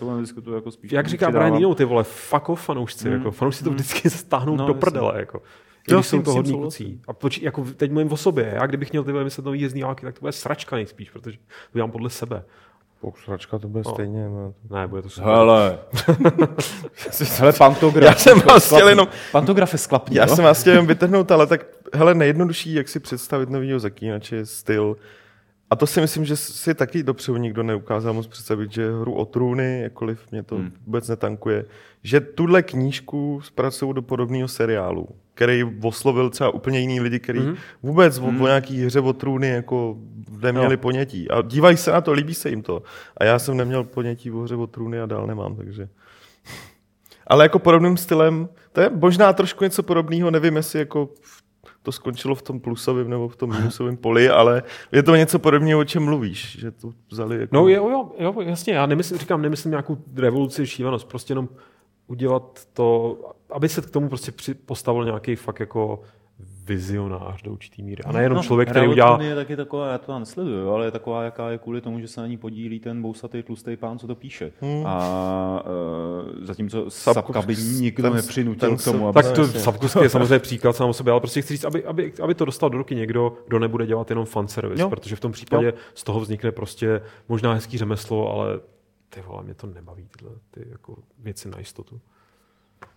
Jako spíš
jak říká Brian Eno, ty vole, fuck off fanoušci. Mm. Jako, fanoušci to mm. vždycky stáhnou no, do prdele. Jako. Jo, když jsou to hodní kucí. A poč, jako teď mluvím o sobě. Já kdybych měl ty vymyslet nový jízdní války, tak to bude sračka nejspíš, protože to dělám podle sebe.
Sračka to bude no. stejně. No.
Ne, bude to super.
Hele. hele, pantograf.
Já jsem vás chtěl jenom...
Pantograf je sklapný,
Já no? jsem vás chtěl jenom vytrhnout, ale tak, hele, nejjednodušší, jak si představit novýho zakínače, je styl. A to si myslím, že si taky dopředu nikdo neukázal moc představit, že hru o trůny, jakkoliv mě to hmm. vůbec netankuje, že tuhle knížku zpracují do podobného seriálu který oslovil třeba úplně jiný lidi, kteří mm-hmm. vůbec mm-hmm. o, o mhm. nějaký hře o trůny jako neměli no. ponětí. A dívají se na to, líbí se jim to. A já jsem neměl ponětí o hře o trůny a dál nemám, takže... Ale jako podobným stylem, to je možná trošku něco podobného, nevím, jestli jako to skončilo v tom plusovém nebo v tom minusovém poli, ale je to něco podobného, o čem mluvíš, že to vzali jako...
No jo, jo, jo, jasně, já nemyslím, říkám, nemyslím nějakou revoluci, šívanost, prostě jenom udělat to, aby se k tomu prostě postavil nějaký fakt jako vizionář do určitý míry. A nejenom no, člověk, který udělá...
je taky taková, já to nesleduju, ale je taková, jaká je kvůli tomu, že se na ní podílí ten bousatý tlustý pán, co to píše. Hmm. A uh, zatímco Sapka by nikdo ten, nepřinutil ten, k tomu.
Aby tak to Sapkovský je samozřejmě příklad sám o sobě, ale prostě chci říct, aby, aby, aby to dostal do ruky někdo, kdo nebude dělat jenom fanservice, protože v tom případě jo. z toho vznikne prostě možná hezký řemeslo, ale ty vole, mě to nebaví, tyhle ty jako věci na jistotu.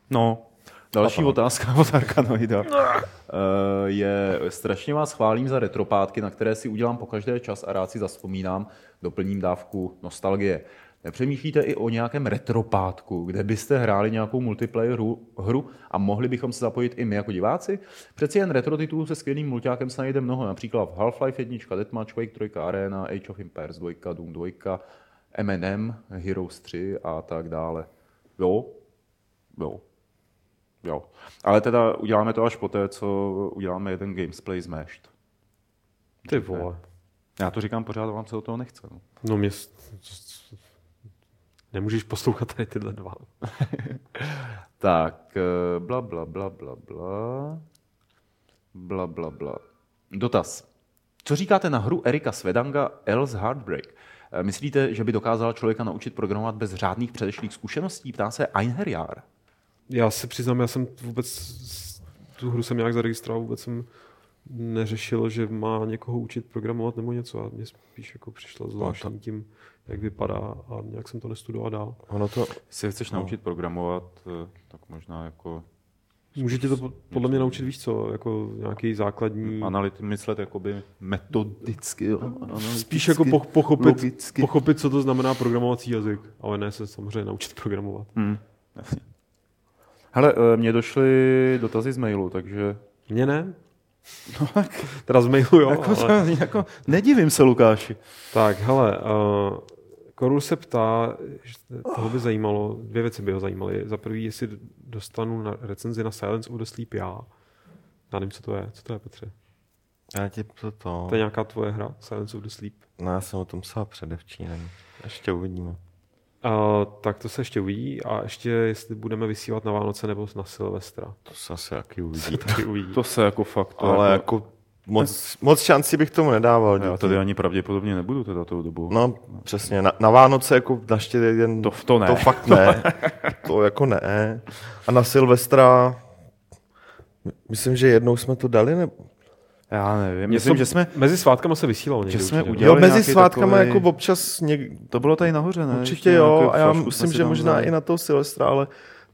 No, Další Papa. otázka od Arkanoida no. je, strašně vás chválím za retropátky, na které si udělám po každé čas a rád si zaspomínám, doplním dávku nostalgie. Nepřemýšlíte i o nějakém retropátku, kde byste hráli nějakou multiplayer hru, hru a mohli bychom se zapojit i my jako diváci? Přeci jen retro titulů se skvělým multiákem se najde mnoho, například Half-Life 1, Deathmatch, Quake 3, Arena, Age of Empires 2, Doom 2, M&M, Heroes 3 a tak dále. Jo, jo, jo. Ale teda uděláme to až poté, co uděláme jeden gamesplay z Meshed.
Ty vole.
Já to říkám pořád, vám se do toho nechce. No,
no mě... Nemůžeš poslouchat tady tyhle dva.
tak, eh, bla, bla, bla, bla, bla. Bla, bla, bla. Dotaz. Co říkáte na hru Erika Svedanga Else Heartbreak? Eh, myslíte, že by dokázala člověka naučit programovat bez řádných předešlých zkušeností? Ptá se Einherjar.
Já se přiznám, já jsem vůbec tu hru jsem nějak zaregistroval, vůbec jsem neřešil, že má někoho učit programovat nebo něco. A mě spíš jako přišlo zvláštní tím, jak vypadá a nějak jsem to nestudoval dál.
Ono to, jestli chceš no. naučit programovat, eh, tak možná jako
Můžete to podle mě naučit, víš co, jako nějaký základní...
Analyt, myslet jakoby metodicky, jo?
Spíš jako pochopit, logicky. pochopit, co to znamená programovací jazyk, ale ne se samozřejmě naučit programovat.
Hmm, jasně. Hele, eh, mě došly dotazy z mailu, takže...
Mně ne?
No tak...
Teda z mailu, jo.
Jako, ale... jako, nedivím se, Lukáši.
Tak, hele, uh, Korul se ptá, že toho by zajímalo, dvě věci by ho zajímaly. Za prvý, jestli dostanu na recenzi na Silence of the Sleep já. Já nevím, co to je. Co to je, Petře?
Já ti to to...
To je nějaká tvoje hra, Silence of the Sleep.
No, já jsem o tom psal předevčírem. Ještě uvidíme.
A, tak to se ještě uvidí a ještě jestli budeme vysílat na Vánoce nebo na Silvestra.
To se asi taky uvidí.
Taky uvidí.
To se jako fakt... To
Ale jako moc, moc šanci bych tomu nedával.
já tady ani pravděpodobně nebudu teda tou dobu.
No, přesně. Na, na Vánoce jako naštěstí jen...
To, to ne.
To fakt ne. to jako ne. A na Silvestra... Myslím, že jednou jsme to dali, nebo...
Já nevím.
Něco-
Myslím, že jsme,
Mezi svátkama se vysílalo někdy
že jsme
určitě,
udělali
Jo, mezi svátkama
takovej-
jako občas něk...
to bylo tady nahoře, ne?
Určitě
Ještě
jo, a já myslím, že možná i na toho Silvestra, ale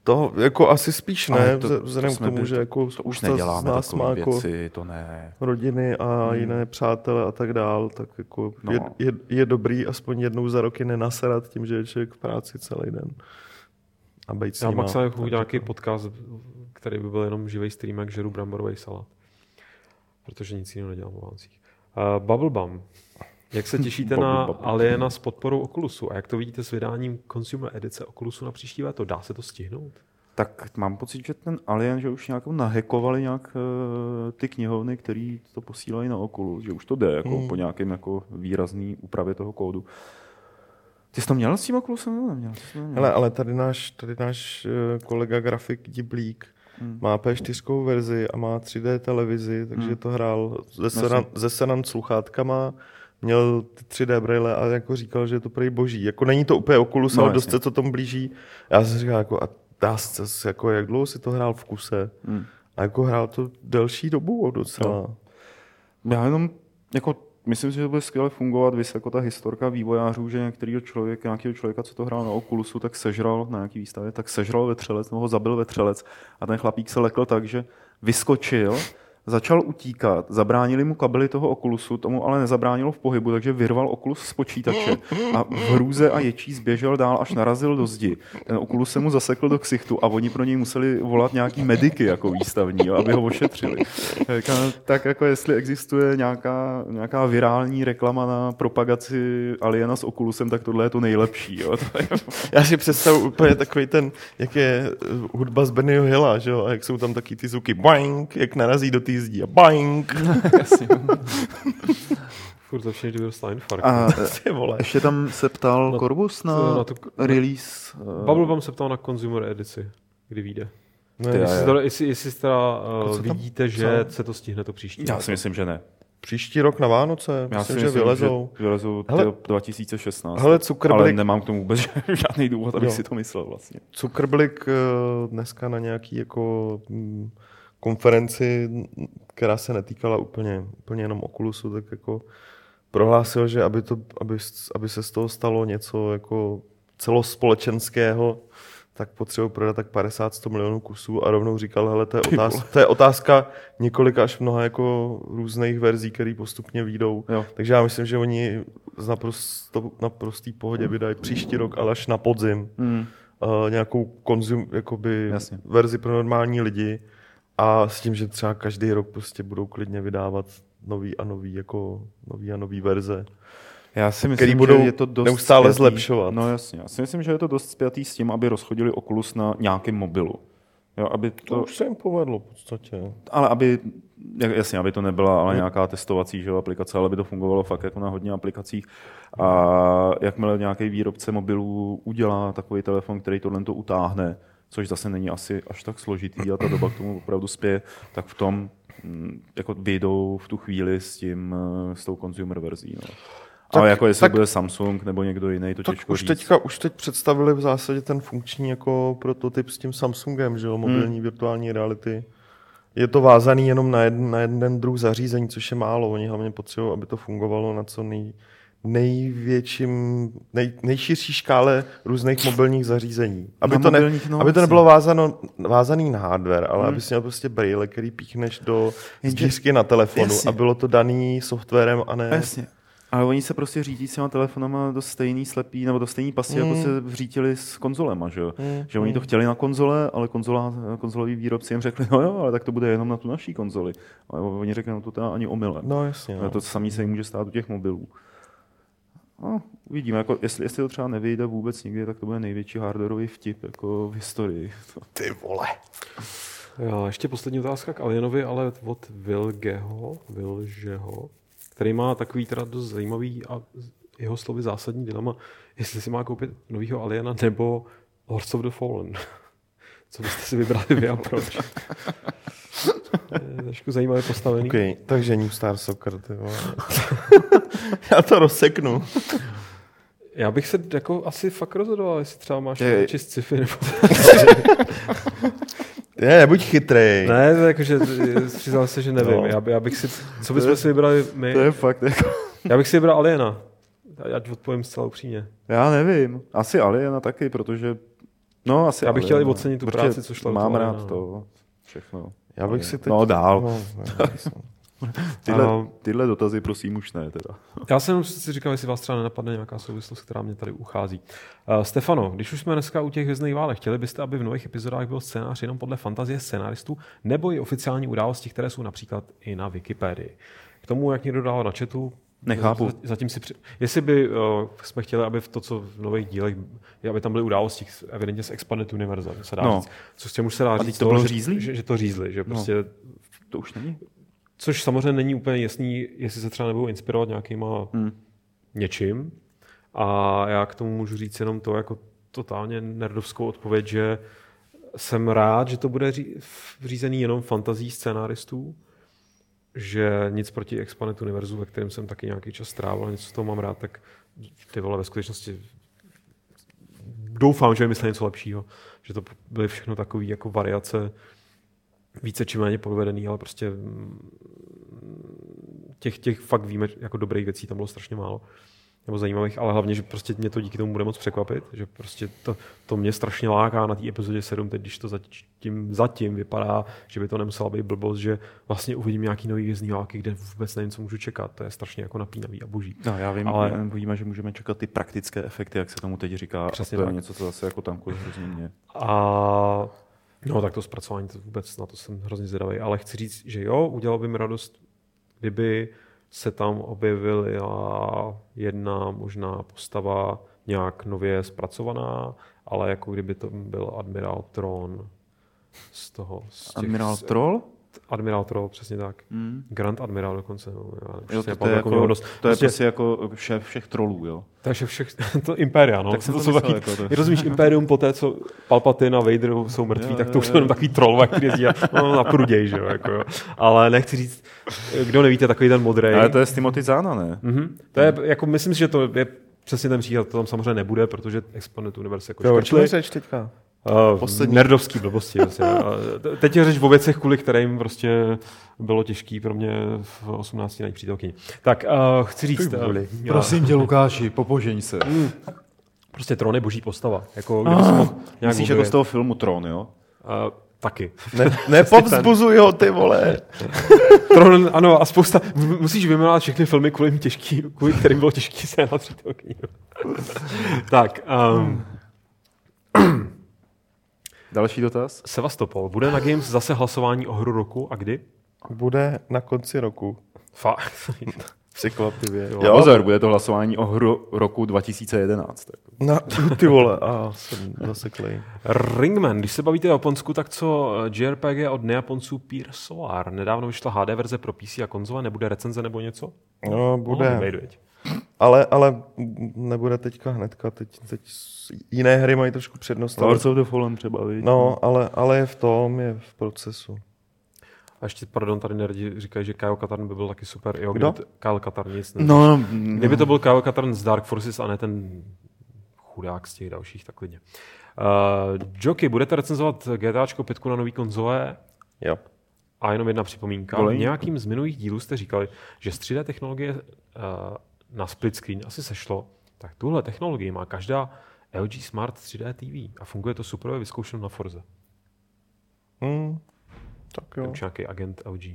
to jako asi spíš
Ale
ne,
to-
to,
to
vzhledem k
jsme
tomu,
by-
že jako
To už neděláme
z nás má jako
věci, to ne.
rodiny a
Hmm.
jiné přátele a tak dál, tak jako
No.
je, je, je, dobrý aspoň jednou za roky nenaserat tím, že je člověk v práci celý den. A být s
Já
nima.
maximálně jako nějaký podcast, který by byl jenom živý stream, jak žeru bramborový salát. Protože nic jiného nedělám o Vánocích. Uh, Bubblebum. Jak se těšíte na. Aliena s podporou Oculusu? A jak to vidíte s vydáním consumer edice Oculusu na příští léto? Dá se to stihnout?
Tak mám pocit, že ten Alien, že už nějak nahekovali nějak eh, ty knihovny, které to posílají na Oculus, že už to jde jako
Hmm.
po nějakém jako výrazný úpravě toho kódu. Ty jsi to měl s tím Oculusem nebo neměl? To neměl?
Hele, ale tady náš, tady náš eh, kolega grafik Diblík
Hmm.
má P4 verzi a má 3D televizi, takže
Hmm.
to hrál ze, seran, ze Senan sluchátkama, měl ty 3D braille a jako říkal, že je to prej boží. Jako není to úplně Oculus,
No,
ale dost se to tomu blíží. Já jsem říkal, jako, a dá se, jako, jak dlouho si to hrál v kuse?
Hmm.
A jako hrál to delší dobu docela.
Já jenom jako myslím si, že to bude skvěle fungovat, vys jako ta historka vývojářů, že některýho člověka, nějakého člověka, co to hrál na Oculusu, tak sežral na nějaký výstavě, tak sežral vetřelec, nebo ho zabil vetřelec a ten chlapík se lekl tak, že vyskočil, začal utíkat, zabránili mu kabely toho Oculusu, tomu ale nezabránilo v pohybu, takže vyrval Oculus z počítače a v hrůze a ječí zběžel dál, až narazil do zdi. Ten Oculus se mu zasekl do ksichtu a oni pro něj museli volat nějaký mediky jako výstavní, jo, aby ho ošetřili. Tak, tak jako jestli existuje nějaká, nějaká virální reklama na propagaci Aliena s Oculusem, tak tohle je to nejlepší. Jo.
Já si představu úplně takový ten, jak je eh, hudba z Bennyho Hilla, že jo? A jak jsou tam taky ty zvuky boing, jak narazí do té zdi a boing.
Furt to všichni dostal infarkt.
a
vole.
ještě tam se ptal
Na-
Korbus na,
to- na tu-
release. eh,
Bubblebum se ptal na consumer edici, kdy vyjde.
No,
Ty,
jestli-
Jestli, to, jestli, jestli teda uh,
Co tam
vidíte, že
psal?
se to stihne to příští.
Já si myslím, že ne.
Příští rok na Vánoce,
Já
myslím,
si
že
myslím,
vylezou.
Že vylezou
Hele-
ty 2016.
Hele,
ale
Zuckerberg,
nemám k tomu vůbec žádný důvod, abych
Jo.
si to myslel vlastně.
Zuckerberg eh, dneska na nějaký jako mm, konferenci, která se netýkala úplně, úplně jenom Oculusu, tak jako prohlásil, že aby, to, aby, aby se z toho stalo něco jako celospolečenského, tak potřebuji prodat tak 50-100 milionů kusů a rovnou říkal, hele, to je, otázka, to je otázka několika až mnoha jako různých verzí, které postupně výjdou.
Jo.
Takže já myslím, že oni z naprosto, naprostý pohodě vydají příští rok, ale až na podzim
Hmm.
uh, nějakou konzum, jakoby
Jasně.
verzi pro normální lidi a s tím, že třeba každý rok prostě budou klidně vydávat nový a nový, jako nový a nový verze.
Já si myslím,
Který budou
že je to dost
neustále
spjatý-
zlepšovat.
No jasně, já si myslím, že je to dost spjatý s tím, aby rozchodili Oculus na nějakém mobilu. Jo, aby
To
to,
už se jim povedlo v podstatě.
ale aby, jasně, aby to nebyla ale nějaká testovací že, aplikace, ale aby to fungovalo fakt jako na hodně aplikacích. A jakmile nějaký výrobce mobilů udělá takový telefon, který tohle to utáhne, což zase není asi až tak složitý a ta doba k tomu opravdu spěje, tak v tom mm, jako vyjdou v tu chvíli s tím, eh, s tou consumer verzí. No.
Tak-
ale jako jestli
tak-
bude Samsung nebo někdo jiný, to
Tak
těžko
už
říct.
teďka, už teď představili v zásadě ten funkční jako prototyp s tím Samsungem, že jo, mobilní
Hmm.
virtuální reality. Je to vázaný jenom na jeden, na jeden druh zařízení, což je málo. Oni hlavně potřebují, aby to fungovalo na co nej, největším, nej, nejširší škále různých mobilních zařízení. Aby,
Na
to, ne,
no,
aby to nebylo vázano, vázaný na hardware, ale
Hmm.
aby si měl prostě braille, který píchneš do sbířky na telefonu
Jasně.
a bylo to daný softwarem a ne...
Jasně. Ale oni se prostě řídí s těma telefonama do stejný slepý, nebo do stejný pasy, jako
Mm.
se vřítili s konzolema, že jo?
Mm,
Že oni to chtěli na konzole, ale konzola, konzoloví výrobci jim řekli, no jo, ale tak to bude jenom na tu naší konzoli. Ale oni řekli, no to teda ani omylem.
No jasně.
No. To samé se jim může stát u těch mobilů. No, uvidíme, jako jestli, jestli to třeba nevyjde vůbec nikdy, tak to bude největší hardwareový vtip jako v historii.
Ty vole.
Jo, ještě poslední otázka k Alienovi, ale od Vilgeho, Vilžeho, který má takový teda dost zajímavý a jeho slovy zásadní dilema, jestli si má koupit novýho Aliena nebo Lords of the Fallen. Co byste si vybrali vy a proč? Je trošku zajímavě postavený.
Okay, takže New Star Soccer, ty vole. Já to rozseknu.
Já bych se jako asi fakt rozhodoval, jestli třeba máš
Je-
radši sci-fi nebo...
Ne, nebuď chytrej.
ne, to je jako, že přiznal se, že nevím.
No.
Já, by, já bych si, co bychom si vybrali my?
To je fakt jako...
Já bych si vybral Aliena. Ať odpovím zcela upřímně.
Já nevím. Asi Aliena taky, protože... No, asi
Já bych chtěl i
Aliena.
ocenit tu
Protože
práci, co šla do
Mám rád
no.
to všechno.
Já bych si teď...
No, dál.
No.
Tyhle,
A-
tyhle dotazy prosím už ne teda.
Já jsem si říkal, jestli vás třeba nenapadne nějaká souvislost, která mě tady uchází. Uh, Stefano, když už jsme dneska u těch hvězdných válek, chtěli byste, aby v nových epizodách byl scénář jenom podle fantazie scenáristů, nebo i oficiální události, které jsou například i na Wikipedii? K tomu, jak někdo dal na chatu,
Nechápu.
Zatím si při... Jestli by uh, jsme chtěli, aby v to, co v nových dílech, aby tam byly události evidentně z Expanded Univerza, se dá
No.
říct. Co s tím už se dá
teď
říct,
to
toho,
bylo
že,
řízlý?
Že, že, to řízli, že prostě
To už není?
Což samozřejmě není úplně jasný, jestli se třeba nebudou inspirovat nějakýma
Hmm.
něčím. A já k tomu můžu říct jenom to jako totálně nerdovskou odpověď, že jsem rád, že to bude ří- řízený jenom fantazí scénáristů, že nic proti Expanet Univerzu, ve kterém jsem taky nějaký čas strávil, něco z toho mám rád, tak ty vole ve skutečnosti doufám, že vymysleli něco lepšího. Že to byly všechno takové jako variace více či méně povedený, ale prostě mm, těch, těch fakt víme, jako dobrých věcí tam bylo strašně málo nebo zajímavých, ale hlavně, že prostě mě to díky tomu bude moc překvapit, že prostě to, to mě strašně láká na té epizodě 7, teď když to zatím, zatím vypadá, že by to nemusela být blbost, že vlastně uvidím nějaký nový vězný války, kde vůbec nevím, co můžu čekat, to je strašně jako napínavý a boží.
No, já vím,
Ale-
víme, že můžeme čekat ty praktické efekty, jak se tomu teď říká.
Přesně
a to
tak.
je něco, co zase jako tam hrozně mě.
A no tak to zpracování, to vůbec na to jsem hrozně zvědavý, ale chci říct, že jo, udělalo by mi radost, kdyby se tam objevila jedna možná postava nějak nově zpracovaná, ale jako kdyby to byl Admiral Tron z toho. Z těch,
Admiral Troll?
Admiral Troll, přesně tak.
Hmm.
Grand Admiral dokonce. No, já
Jo, to, to, je jako,
dost-
to je
prostě-
prostě jako šéf všech trolů, jo?
takže všech, to Imperia, no.
Tak jsem to
jsou
myslel,
taky,
jako to.
Rozumíš, Imperium po té, co Palpatine a Vader jsou mrtví,
Jo,
tak
jo,
to už jsou
jo.
jenom takový trollové, který jezdí a- no, na pruděj, že jo, jako, jo. Ale nechci říct, kdo nevíte, takový ten modrý.
Ale to je z Timothy Zána, ne?
Mhm. To je, jako, myslím si, že to je přesně ten příklad, to tam samozřejmě nebude, protože Expanded Universe jako
Jo,
škrtli.
teďka?
Uh,
Poslední.
Nerdovský blbosti. Vlastně. Te- Teď je řeč o věcech, kvůli kterým prostě bylo těžký pro mě v 18 najít přítelkyni. Tak uh, chci říct, uh,
Prosím tě, Lukáši, popožeň se.
prostě Tron je boží postava. Jako, kdyby se mohl nějak
Myslíš jako z toho filmu Tron, jo?
Uh, taky.
Ne, nepovzbuzuj ho, ty vole.
Tron, ano, a spousta, musíš vyjmenovat všechny filmy, kvůli, jim těžký, kvůli kterým bylo těžký se na přítelkyni. tak, um,
Další dotaz?
Sevastopol. Bude na Games zase hlasování o hru roku a kdy?
Bude na konci roku.
Fakt.
Překvapivě.
Jo.
Jo, pozor, bude to hlasování o hru roku 2011. tak.
Na, ty vole, a jsem zaseklej.
Ringman, když se bavíte o Japonsku, tak co eh, JRPG od nejaponců Peer Solar? Nedávno vyšla HD verze pro PC a konzole, nebude recenze nebo něco?
No, bude.
viď?
Ale, ale nebude teďka hnedka. Teď, teď jiné hry mají trošku přednost. ale-
Lords of the Fallen třeba, víš?
No, ale, ale je v tom, je v procesu.
A ještě, pardon, tady nerdi říkají, že Kyle Katarn by byl taky super. Jo,
Kdo?
kdyby to, Kyle Katarn nic ne.
No, no,
Kdyby to byl Kyle Katarn z Dark Forces a ne ten chudák z těch dalších, tak klidně. Uh, Joky, budete recenzovat GTAčko 5 na nový konzole?
Jo.
A jenom jedna připomínka. V
Volejníku.
nějakým z minulých dílů jste říkali, že z 3D technologie uh, na split screen asi sešlo. Tak tuhle technologii má každá LG Smart 3D TV a funguje to super, je vyzkoušeno na Forze.
Hmm. Tak jo.
Už nějaký agent LG.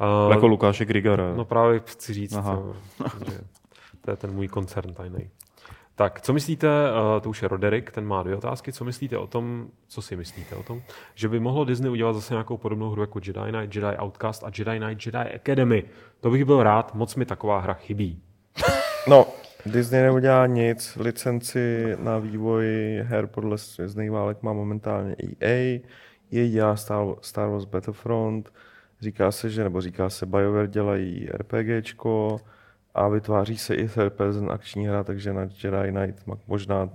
Uh,
Jako Lukáše Grigara.
No právě chci říct,
Aha.
to, že to je ten můj koncern tajný. Tak, co myslíte, uh, to už je Roderick, ten má dvě otázky, co myslíte o tom, co si myslíte o tom, že by mohlo Disney udělat zase nějakou podobnou hru jako Jedi Knight, Jedi Outcast a Jedi Knight, Jedi Academy. To bych byl rád, moc mi taková hra chybí.
No, Disney neudělá nic. Licenci na vývoj her podle Svězdných válek má momentálně EA. EA dělá Star Wars Battlefront. Říká se, že, nebo říká se, BioWare dělají RPGčko a vytváří se i third person akční hra, takže na Jedi Knight možná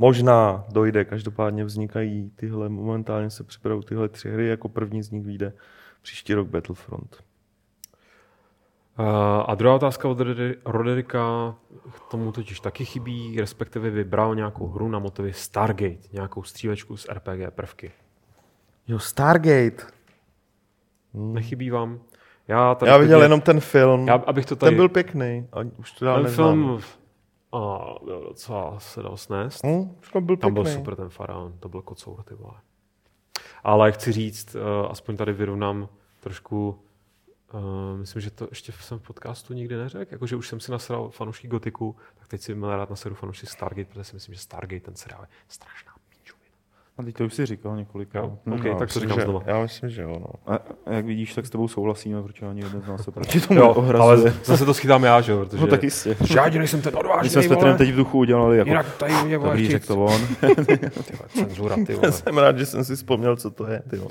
Možná dojde, každopádně vznikají tyhle, momentálně se připravují tyhle tři hry, jako první z nich vyjde příští rok Battlefront.
Uh, a druhá otázka od Roderika, k tomu totiž taky chybí, respektive vybral nějakou hru na motivy Stargate, nějakou střílečku s RPG prvky.
Jo, Stargate.
Hmm. Nechybí vám? Já,
tady Já viděl jenom ten film.
Já, abych to tady,
ten byl pěkný. A už to
ten neznám. film a byl docela se dal snést.
Hmm, byl
Tam byl super ten faraon, to byl kocour, ty vole. Ale chci říct, uh, aspoň tady vyrovnám trošku Uh, myslím, že to ještě jsem v podcastu nikdy neřekl, jakože už jsem si nasral fanoušky Gotiku, tak teď si měl rád na seru fanoušky Stargate, protože si myslím, že Stargate ten seriál je strašná.
A teď to už si říkal několikrát.
Jo, no, okay, tak to říkám
že,
znova.
Já myslím, že jo. No.
A, a, jak vidíš, tak s tebou souhlasíme, protože ani jeden z nás se proti tomu
jo, ale zase to schytám já, že jo, protože...
No tak jistě.
Žádně nejsem ten odvážný,
My jsme s Petrem teď v duchu udělali jako...
Jinak tady mě
Dobrý, řekl to on.
cenzura, ty vole.
jsem rád, že jsem si vzpomněl, co to je, ty vole.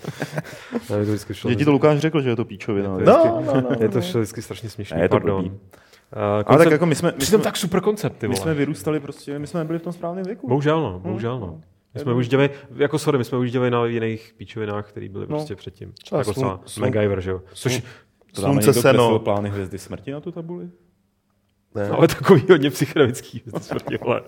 Že ti to Lukáš řekl, že je to píčovina.
No, no, no, no,
je to vždycky strašně směšné,
je to
pardon.
Uh, ale tak jako my jsme... My
jsme tak super koncept, ty
My
vole.
jsme vyrůstali prostě, my jsme byli v tom správném věku.
Bohužel, no, bohužel, no. My jsme už dělali, jako sorry, my jsme už dělali na jiných píčovinách, které byly no. prostě předtím.
Třeba
jako
slun,
slun, MacGyver, že jo. Což,
to slunce seno. plány hvězdy smrti na tu tabuli?
Ne. No, ale takový hodně psychedelický smrti, vole.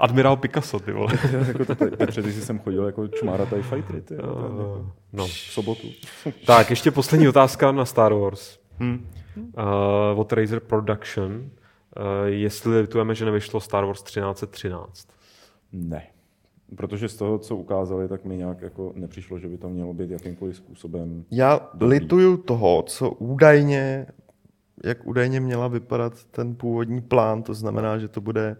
Admirál Picasso, ty vole.
jako to, Petře, ty jsi sem chodil jako čmára TIE Fightery, ty, uh,
no.
v sobotu.
tak, ještě poslední otázka na Star Wars. Hmm. Uh, od Razer Production. Uh, jestli litujeme, že nevyšlo Star Wars 1313?
Ne. Protože z toho, co ukázali, tak mi nějak jako nepřišlo, že by to mělo být jakýmkoliv způsobem.
Já dobrý. lituju toho, co údajně, jak údajně měla vypadat ten původní plán, to znamená, že to bude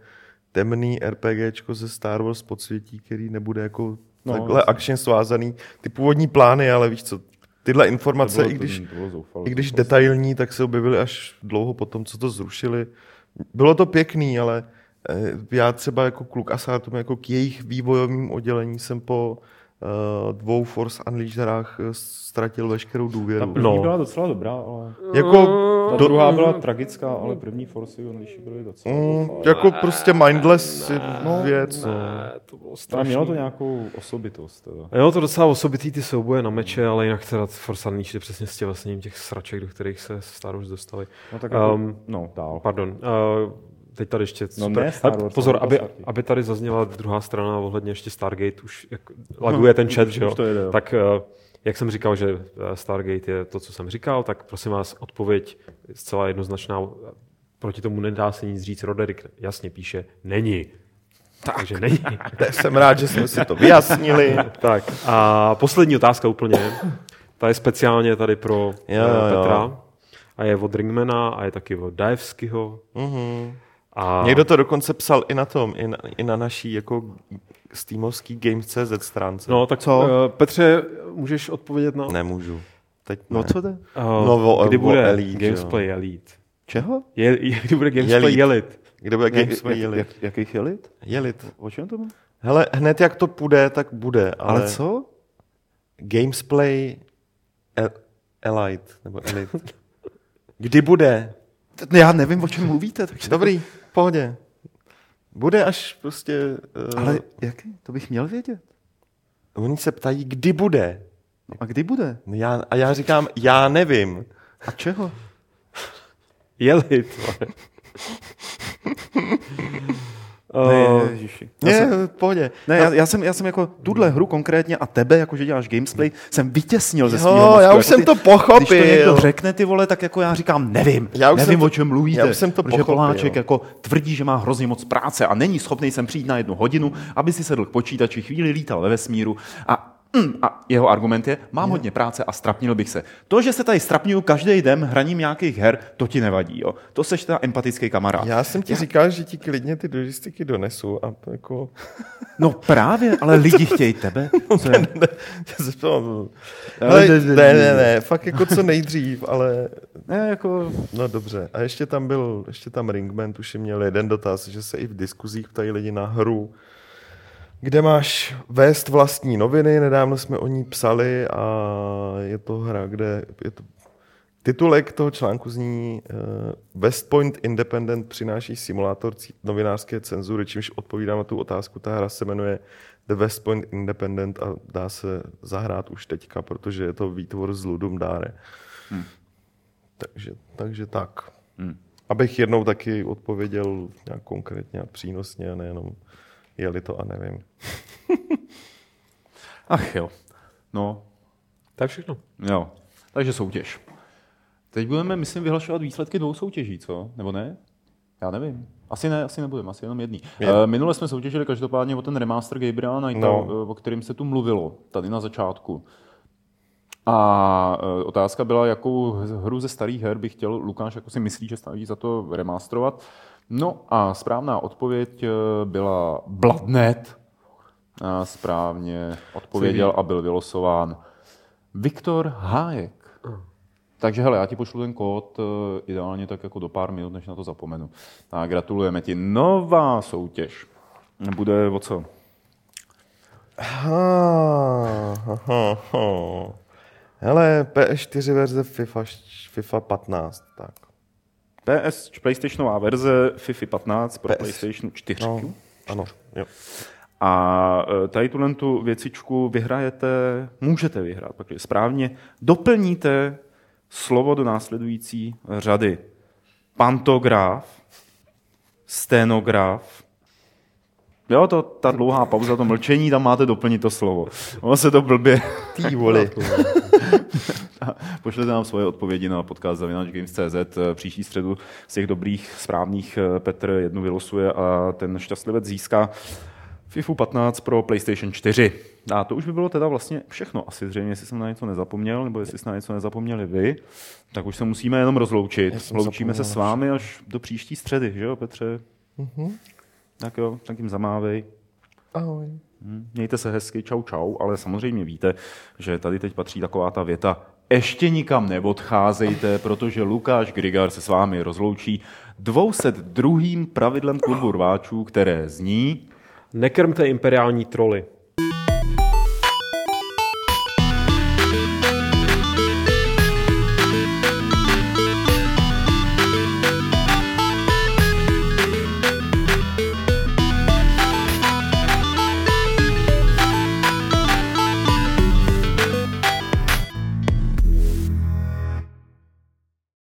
temný RPGčko ze Star Wars podsvětí, který nebude jako no, takhle akčně svázaný. Ty původní plány, ale víš co, tyhle informace, bylo, i když, zoufalo, i když detailní, tak se objevily až dlouho potom, co to zrušili. Bylo to pěkný, ale já třeba jako kluk Asátum, jako k jejich vývojovým oddělení jsem po uh, dvou Force Unleasherách eh, ztratil veškerou důvěru.
Ta první no. byla docela dobrá, ale...
Jako,
ta do... druhá byla tragická, ale první Force Unleasher byly docela... Mm,
jako prostě mindless ne, no, věc.
Ne, to bylo strašný.
mělo to nějakou osobitost. Teda.
Jo, to docela osobitý ty souboje na meče, ale jinak teda Force Unleasher přesně s tělesněním těch sraček, do kterých se Star Wars dostali.
No tak jako,
um,
no, dál.
Pardon. Uh, teď tady ještě...
No ne Star Wars,
pozor, aby, aby tady zazněla druhá strana ohledně ještě Stargate, už jak laguje ten chat, že jo?
To jde, jo.
Tak jak jsem říkal, že Stargate je to, co jsem říkal, tak prosím vás, odpověď zcela jednoznačná. Proti tomu nedá se nic říct. Roderick jasně píše, není. Tak. Takže není.
jsem rád, že jsme si to vyjasnili.
tak a poslední otázka úplně. Ta je speciálně tady pro jo, Petra. Jo. A je od Ringmana a je taky od Daevskyho.
Mm-hmm. A... Někdo to dokonce psal i na tom, i na, i na naší jako steamovský Games.cz stránce.
No tak co? Uh, Petře, můžeš odpovědět na...
Nemůžu. Teď
no,
ne.
No co to?
Uh, no, o, kdy bude Elite, Gamesplay Elite?
Čeho?
Je, kdy bude Gamesplay Elite?
Kdy bude Gamesplay
Elite? Jak, jakých Elite?
Elite.
O čem to bude?
Hele, hned jak to půjde, tak bude. Ale,
ale co?
Gamesplay El- Elite, nebo Elite. Kdy bude?
Já nevím, o čem mluvíte. Takže...
Dobrý, v pohodě. Bude až prostě...
Uh... Ale jaký? To bych měl vědět.
Oni se ptají, kdy bude.
No a kdy bude?
No já, a já říkám, já nevím.
A čeho?
Jeli.
Uh, ne, ježiši.
Ne, jsem, pohodě.
Ne, já, já, jsem, já jsem jako tuhle hru konkrétně a tebe, jako že děláš gamesplay, jsem vytěsnil ze svého
mozku. já už
jako
jsem
ty,
to pochopil.
Když to někdo řekne ty vole, tak jako já říkám, nevím, já už nevím, jsem to, o čem mluvíte.
Já už jsem to
protože
pochopil.
Poláček jako tvrdí, že má hrozně moc práce a není schopný sem přijít na jednu hodinu, aby si sedl k počítači, chvíli lítal ve vesmíru a Mm, a jeho argument je, mám hodně práce a strapnil bych se. To, že se tady strapňuju každý den hraním nějakých her, to ti nevadí. Jo? To seš ta empatický kamarád.
Já jsem ti říkal, že ti klidně ty logistiky donesu a to jako...
No právě, ale lidi chtějí tebe. Je?
ne, já se ptám, ale, ne, ne, ne, fakt jako co nejdřív, ale
Ne, jako,
no dobře. A ještě tam byl, ještě tam Ringman, tuším měl jeden dotaz, že se i v diskuzích ptají lidi na hru, kde máš vést vlastní noviny, nedávno jsme o ní psali a je to hra, kde je to Titulek toho článku zní uh, West Point Independent přináší simulátor novinářské cenzury, čímž odpovídám na tu otázku. Ta hra se jmenuje The West Point Independent a dá se zahrát už teďka, protože je to výtvor z Ludum Dare.
Hmm.
Takže, takže tak.
Hmm.
Abych jednou taky odpověděl nějak konkrétně a přínosně a nejenom jeli to a nevím.
ach jo. No,
To je všechno.
jo. Takže soutěž. Teď budeme, myslím, vyhlašovat výsledky dvou soutěží, co? Nebo ne? Já nevím. Asi ne, asi nebudeme, asi jenom jedný.
Je.
Uh, minule jsme soutěžili každopádně o ten remaster Gabriela Knighta,
No.
no. o kterým se tu mluvilo, tady na začátku. A uh, otázka byla, jakou hru ze starých her by chtěl Lukáš, jako si myslí, že staví za to remasterovat. No a správná odpověď eh, byla Bloodnet. A správně odpověděl a byl vylosován Viktor Hájek. Takže hele, já ti pošlu ten kód eh, ideálně tak jako do pár minut, než na to zapomenu. A gratulujeme ti. Nová soutěž. Bude o co?
Hele, PS4 verze FIFA, FIFA 15, tak.
PS, PlayStationová verze FIFA 15 pro
PS.
PlayStation 4.
No, ano, jo.
A e, tady tuhle tu věcičku vyhrajete, můžete vyhrát, protože správně doplníte slovo do následující řady. Pantograf, stenograf, Jo, to, ta dlouhá pauza, to mlčení, tam máte doplnit to slovo. Ono se to blbě...
Ty voli.
Pošlete nám svoje odpovědi na podcast zavinačgames.cz. Příští středu z těch dobrých, správných eh, Petr jednu vylosuje a ten šťastlivec získá FIFA 15 pro PlayStation 4. A to už by bylo teda vlastně všechno. Asi zřejmě, jestli jsem na něco nezapomněl, nebo jestli jste na něco nezapomněli vy, tak už se musíme jenom rozloučit. Loučíme se s vámi až do příští středy, že jo, Petře?
Mhm.
Tak jo, tak jim zamávej.
Ahoj.
Hm, Mějte se hezky, čau čau, ale samozřejmě víte, že tady teď patří taková ta věta, ještě nikam neodcházejte, protože Lukáš Grigar se s vámi rozloučí 202. pravidlem klubu rváčů, které zní
Nekrmte imperiální troly.